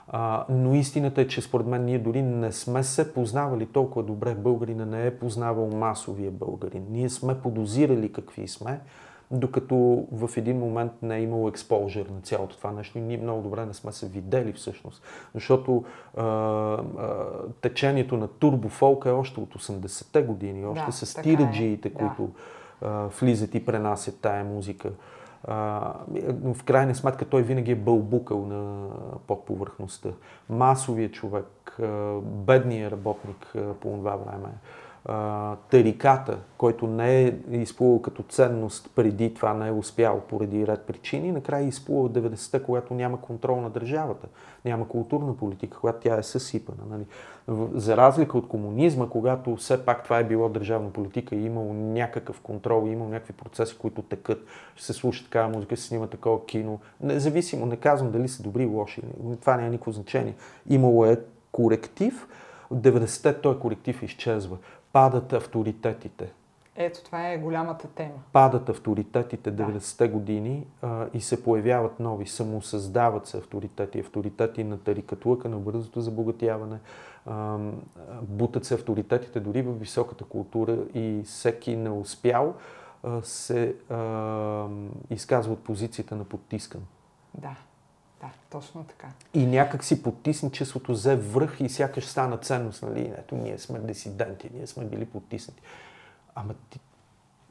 А, но истината е, че според мен ние дори не сме се познавали толкова добре. Българина не е познавал масовия българин. Ние сме подозирали какви сме, докато в един момент не е имало експожер на цялото това нещо и ние много добре не сме се видели всъщност. Защото а, а, течението на турбофолк е още от 80-те години, още Да, с така тираджиите, е, които а, влизат и пренасят тая музика. А, в крайна сметка той винаги е бълбукал на под повърхността. Масовия човек, бедният работник по това време, тариката, който не е изплувал като ценност преди това, не е успял поради ред причини, накрая е изплува от 90-те, когато няма контрол на държавата, няма културна политика, когато тя е съсипана. Нали. За разлика от комунизма, когато все пак това е било държавна политика и имало някакъв контрол, и имало някакви процеси, които текат, ще се слуша такава музика, се снима такова кино, независимо, не казвам дали са добри или лоши, това няма никакво значение. Имало е коректив, в 90-те той коректив изчезва. Падат авторитетите. Ето, това е голямата тема. Падат авторитетите Да. 90-те години а, и се появяват нови, самосъздават се авторитети. Авторитети на тарикатлъка, на бързото забогатяване. А, бутат се авторитетите дори в високата култура и всеки неуспял а, се а, изказва от позицията на потискан. Да, да, точно така. И някак си потисничеството взе връх и сякаш стана ценност, нали? Ето, ние сме дисиденти, ние сме били потиснати. Ама ти,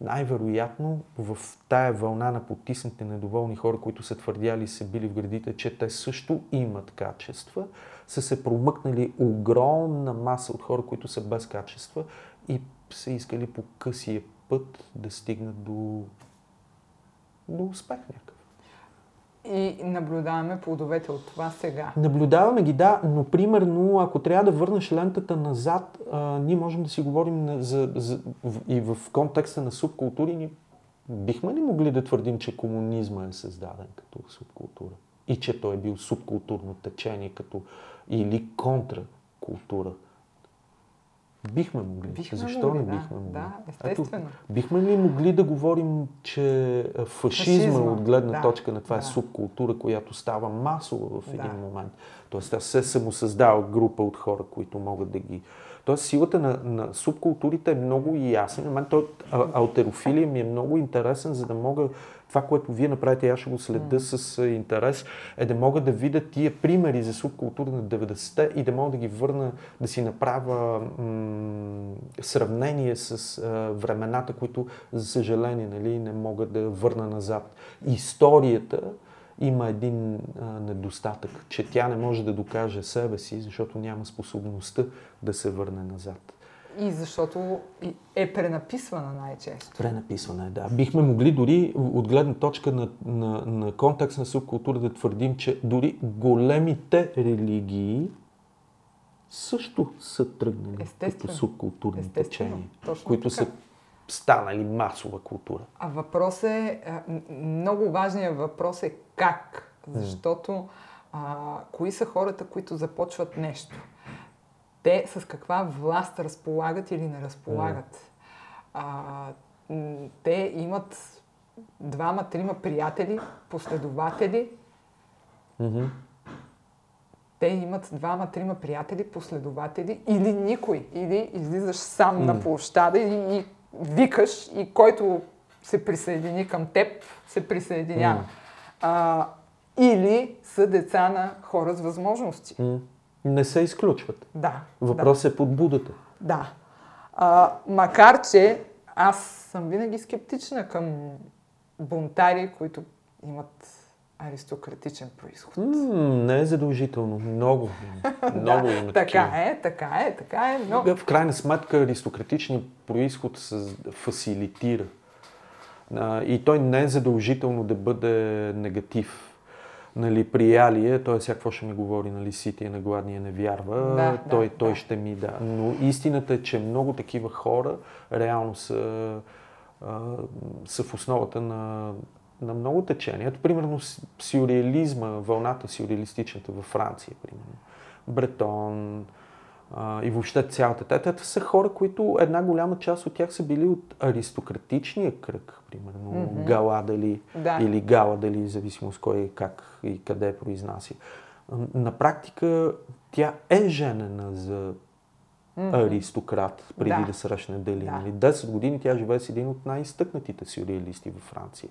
най-вероятно в тая вълна на потиснати недоволни хора, които са твърдяли и са били в градите, че те също имат качества, са се промъкнали огромна маса от хора, които са без качества и са искали по късия път да стигнат до, до успех някакъв. И наблюдаваме плодовете от това сега. Наблюдаваме ги, да, но примерно, ако трябва да върнеш лентата назад, а, ние можем да си говорим на- за, за, и в контекста на субкултури. Ни, бихме ли могли да твърдим, че комунизма е създаден като субкултура? И че той е бил субкултурно течение като, или контракултура? Бихме могли. Бихме Защо могли, не да. бихме могли? Да, естествено. Бихме ли могли да говорим, че фашизма, Фашизма, от гледна да, точка на това е да. субкултура, която става масово в един Да. момент? Тоест, тя се самосъздава група от хора, които могат да ги... Тоест, силата на, на субкултурите е много ясна. На мен той, алтерофилия ми е много интересен, за да мога това, което вие направите, аз ще го следа с интерес, е да мога да видя тия примери за субкултура на 90-те и да мога да ги върна, да си направя м- сравнение с а, времената, които, за съжаление, нали, не мога да върна назад. Историята има един а, недостатък, че тя не може да докаже себе си, защото няма способността да се върне назад. И защото е пренаписвана най-често. Пренаписване, е, да. Бихме могли дори от гледна точка на, на, на контекст на субкултура да твърдим, че дори големите религии също са тръгнали като Естествено. субкултурни Естествено. течения, Точно които така. са станали масова култура. А въпрос е, много важният въпрос е как. Защото а, кои са хората, които започват нещо? Те с каква власт разполагат или не разполагат? А, те имат двама-трима приятели, последователи. Мгм. Те имат двама-трима приятели, последователи или никой. Или излизаш сам на площада и, и викаш и който се присъедини към теб, се присъединява. М. А, или са деца на хора с възможности. М. Не се изключват. Да. Въпросът е подбудата. Да. А, макар, че аз съм винаги скептична към бунтари, които имат аристократичен происход. М, не е задължително. Много. много да, така е, така е, така е, но... В крайна сметка аристократичният происход се фасилитира. А, И той не е задължително да бъде негатив. Нали, приялие, той сега какво ще ми говори, нали, сития на гладния не вярва, Да, той, да, той да. ще ми да. Но истината е, че много такива хора реално са, а, са в основата на, на много течения. Ето, примерно, сюрреализма, вълната сюрреалистичната във Франция, примерно. Бретон, а, и въобще цялата. Те, те са хора, които една голяма част от тях са били от аристократичния кръг, примерно Мгм. Галадали Да. или Галадали, в зависимост кой как и къде произнася. На практика тя е женена за аристократ, преди да, Да. срещне Дали. Да. Нали? 10 години тя живее с един от най-изтъкнатите сюрреалисти във Франция.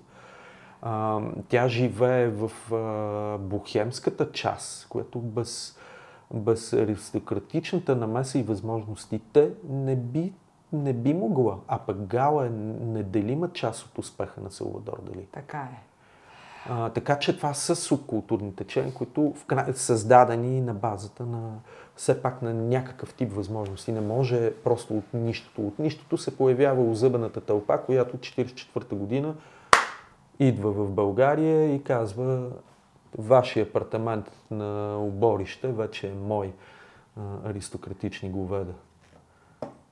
А, тя живее в а, бухемската част, което без, без аристократичната намеса и възможностите не би, не би могла. А пък Гала е неделима част от успеха на Салвадор Дали. Така е. А, така че това са субкултурни течения, които в край, създадени на базата на все пак на някакъв тип възможности. Не може просто от нищото. От нищото се появява озъбената тълпа, която от 1944 година идва в България и казва вашия апартамент на оборище вече е мой а, аристократични говеда.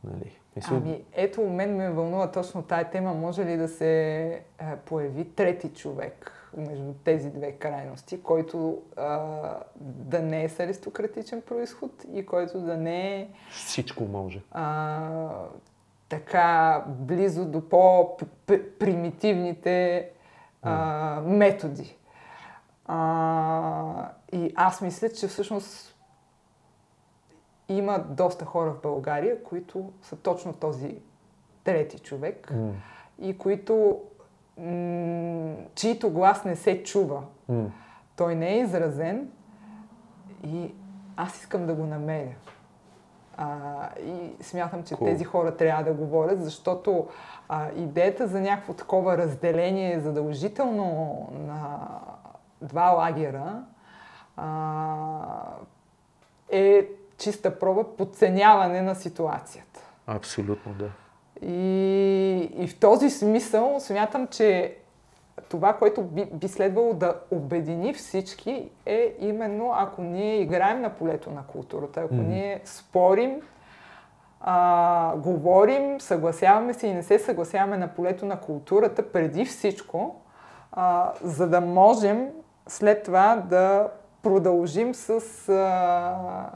Нали? Мисля, Ами, ето, мен ме вълнува точно тая тема. Може ли да се е, появи трети човек между тези две крайности, който а, да не е с аристократичен происход и който да не е Всичко може. а, така близо до по-примитивните а, методи. А, и аз мисля, че всъщност има доста хора в България, които са точно този трети човек М, и които, м- чието глас не се чува. м. Той не е изразен и аз искам да го намеря. А, и смятам, че Cool. тези хора трябва да говорят, защото а, идеята за някакво такова разделение е задължително на два лагера е чиста проба подценяване на ситуацията. Абсолютно да. И, и в този смисъл смятам, че това, което би, би следвало да обедини всички е именно ако ние играем на полето на културата, ако Мгм. ние спорим, а, говорим, съгласяваме се и не се съгласяваме на полето на културата преди всичко, а, за да можем след това да продължим с а,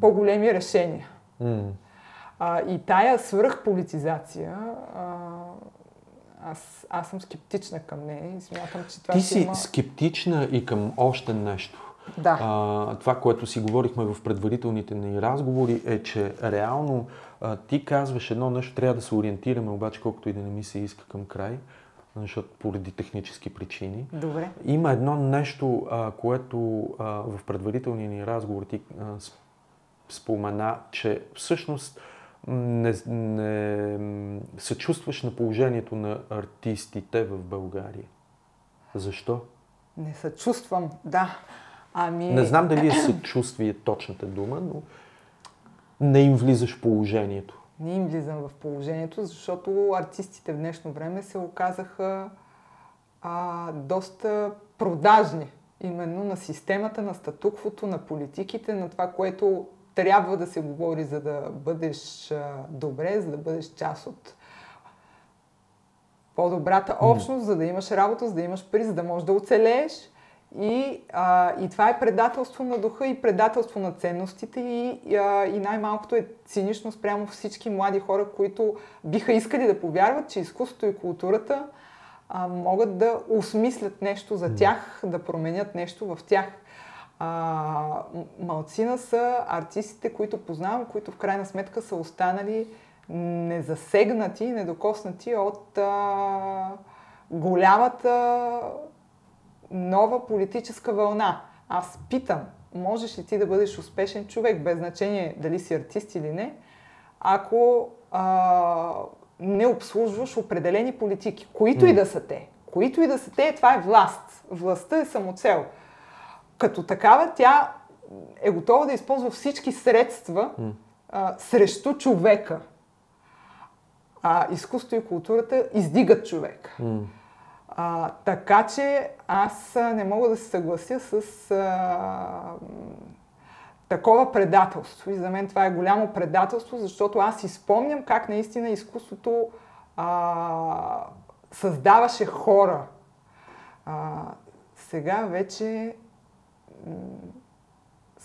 по-големи решения. М. А, и тая свръхполитизация, а, аз, аз съм скептична към нея и смятам, че това Ти си има... скептична и към още нещо. Да. А, това, което си говорихме в предварителните ни разговори, е, че реално а, ти казваш едно нещо, трябва да се ориентираме, обаче колкото и да не ми се иска към край, защото поради технически причини. Добре. Има едно нещо, а, което а, в предварителния ни разговор ти а, спомена, че всъщност не, не се чувстваш на положението на артистите в България. Защо? Не съчувствам, да. Ами... Не знам дали е съчувствие точната дума, но не им влизаш в положението. Не им влизам в положението, защото артистите в днешно време се оказаха а, доста продажни. Именно на системата, на статуквото, на политиките, на това, което трябва да се говори, за да бъдеш а, добре, за да бъдеш част от по-добрата общност, за да имаш работа, за да имаш пари, за да можеш да оцелееш. И, а, и това е предателство на духа и предателство на ценностите и, а, и най-малкото е цинично спрямо всички млади хора, които биха искали да повярват, че изкуството и културата а, могат да осмислят нещо за тях, да променят нещо в тях. А, малцина са артистите, които познавам, които в крайна сметка са останали незасегнати, недокоснати от а, голямата нова политическа вълна. Аз питам, можеш ли ти да бъдеш успешен човек, без значение дали си артист или не, ако а, не обслужваш определени политики, които и да са те, които и да са те, това е власт. Властта е самоцел. Като такава тя е готова да използва всички средства а, срещу човека. А изкуството и културата издигат човека. А, така че аз не мога да се съглася с а, такова предателство. И за мен това е голямо предателство, защото аз изпомням как наистина изкуството а, създаваше хора. А, сега вече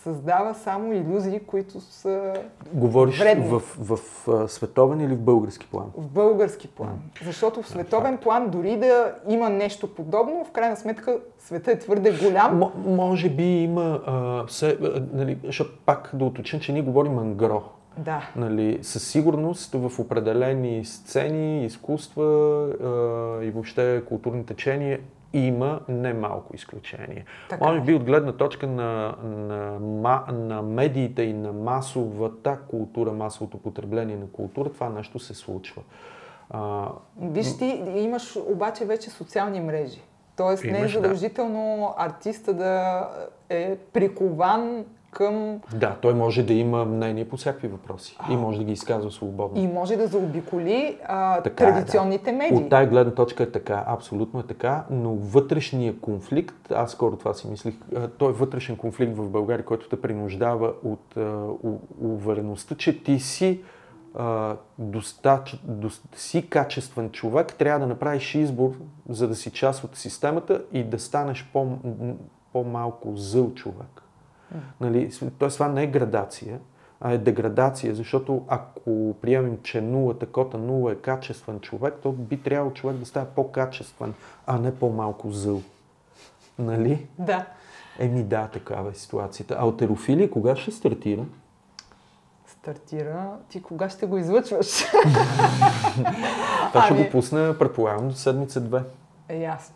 създава само иллюзии, които са Говориш Вредни. в, в, в световен или в български план? в български план. Защото в световен план, дори да има нещо подобно, в крайна сметка света е твърде голям. М- може би има, а, все, а, нали, защото пак да уточня, че ние говорим ангро. Да. Нали, със сигурност в определени сцени, изкуства а, и въобще културни течения има немалко изключение. Така Може е. би от гледна точка на, на, ма- на медиите и на масовата култура, масовото потребление на култура, това нещо се случва. А, Виж ти, имаш обаче вече социални мрежи. Тоест не е Имаш, да. задължително артиста да е прикован към да, той може да има мнение по всякакви въпроси и може да ги изказва свободно. и може да заобиколи а, Така е, да. традиционните медии. От тая гледна точка е така, абсолютно е така, но вътрешния конфликт, аз скоро това си мислих, а, той е вътрешен конфликт в България, който те принуждава от а, у- увереността, че ти си а, достач, дос, си качествен човек, трябва да направиш избор, за да си част от системата и да станеш по, по-малко зъл човек. Нали, тоест това не е градация, а е деградация, защото ако приемем, че нулата кота нула е качествен човек, то би трябвало човек да стане по-качествен, а не по-малко зъл. Нали? Да. Еми да, такава е ситуацията. Алтерофилия кога ще стартира? Стартира. Ти кога ще го излъчваш? Това ще Ами- го пусна, предполагам, седмица-две. е ясно.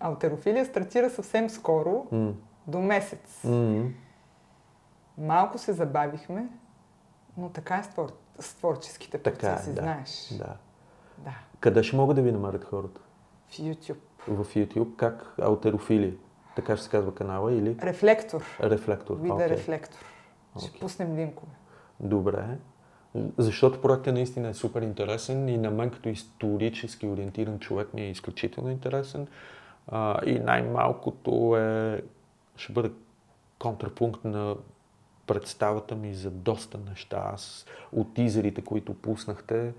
Алтерофилия стартира съвсем скоро, М. до месец. М. Малко се забавихме, но така е с, твор... с творческите Така е, процеси, да. знаеш. Да. Да. Къде ще могат да ви намерят хората? В YouTube. В YouTube, как алтерофилия? Така ще се казва канала или Рефлектор. рефлектор? Вида Окей. рефлектор. Ще Окей. пуснем линкове. Добре. Защото проектът наистина е супер интересен и на мен като исторически ориентиран човек ми е изключително интересен. А, и най-малкото е, ще бъде контрапункт на представата ми за доста неща. Аз от тизерите, които пуснахте,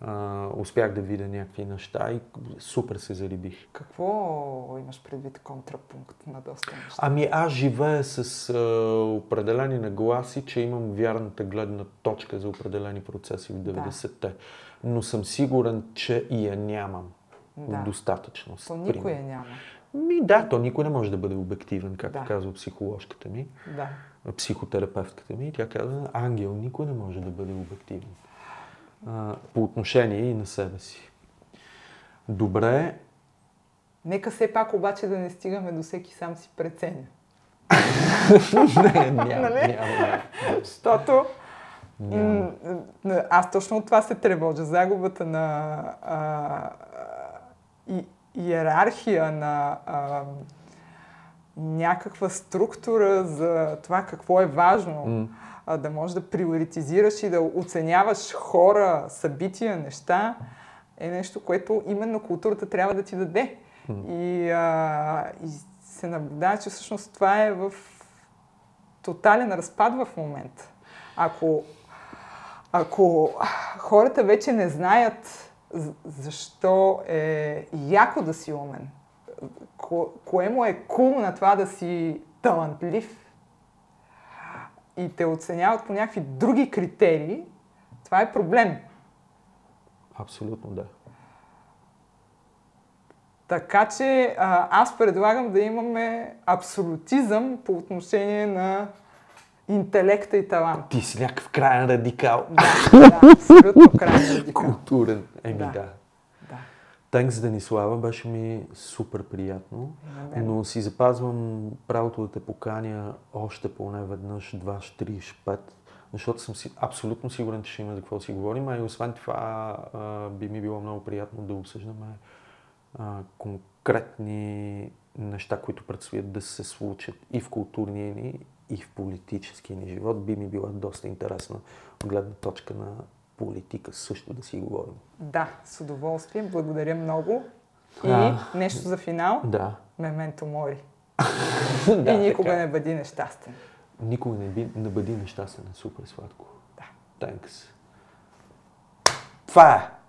а, успях да видя някакви неща и супер се зарибих. Какво имаш предвид контрапункт на доста неща? Ами аз живея с а, определени нагласи, че имам вярната гледна точка за определени процеси в 90-те. Но съм сигурен, че и я нямам Да. достатъчно. То никой я няма. Ми да, то никой не може да бъде обективен, както Да. казва психоложката ми, Да. психотерапевтката ми. Тя казва, ангел никой не може да бъде обективен. А, по отношение и на себе си. Добре, Нека все пак обаче да не стигаме до всеки сам си преценя. не, няма, Нали? няма. Защото аз точно от това се тревожа. Загубата на а, и, иерархия, на а, някаква структура за това какво е важно. М. А, да можеш да приоритизираш и да оценяваш хора, събития, неща, е нещо, което именно културата трябва да ти даде. И, а, и се наблюдава, че всъщност това е в тотален разпад в момента. Ако, ако хората вече не знаят защо е яко да си умен, ко, кое му е кул на това да си талантлив и те оценяват по някакви други критерии, това е проблем. Абсолютно да. Така че а, аз предлагам да имаме абсолютизъм по отношение на интелекта и талант. Ти си някакъв крайен радикал. Да, да, абсолютно крайно радикал. Културен. Еми да. Да. да. Да. Тенкс, Денислава, беше ми супер приятно, мен. но си запазвам правото да те поканя още поне веднъж, два, три, пет, защото съм си абсолютно сигурен, че ще има за какво да си говорим, а и освен това а, би ми било много приятно да обсъждаме а, конкретни неща, които предстоят да се случат и в културния ни, и в политическия ни живот, би ми била доста интересна от гледна точка на политика също да си говорим. Да, с удоволствие. Благодаря много. И А. нещо за финал. Да. Мементо мори. да и никога така. не бъди нещастен. Никога не, би, не бъди нещастен. Супер сладко. Да. Thanks. Това е!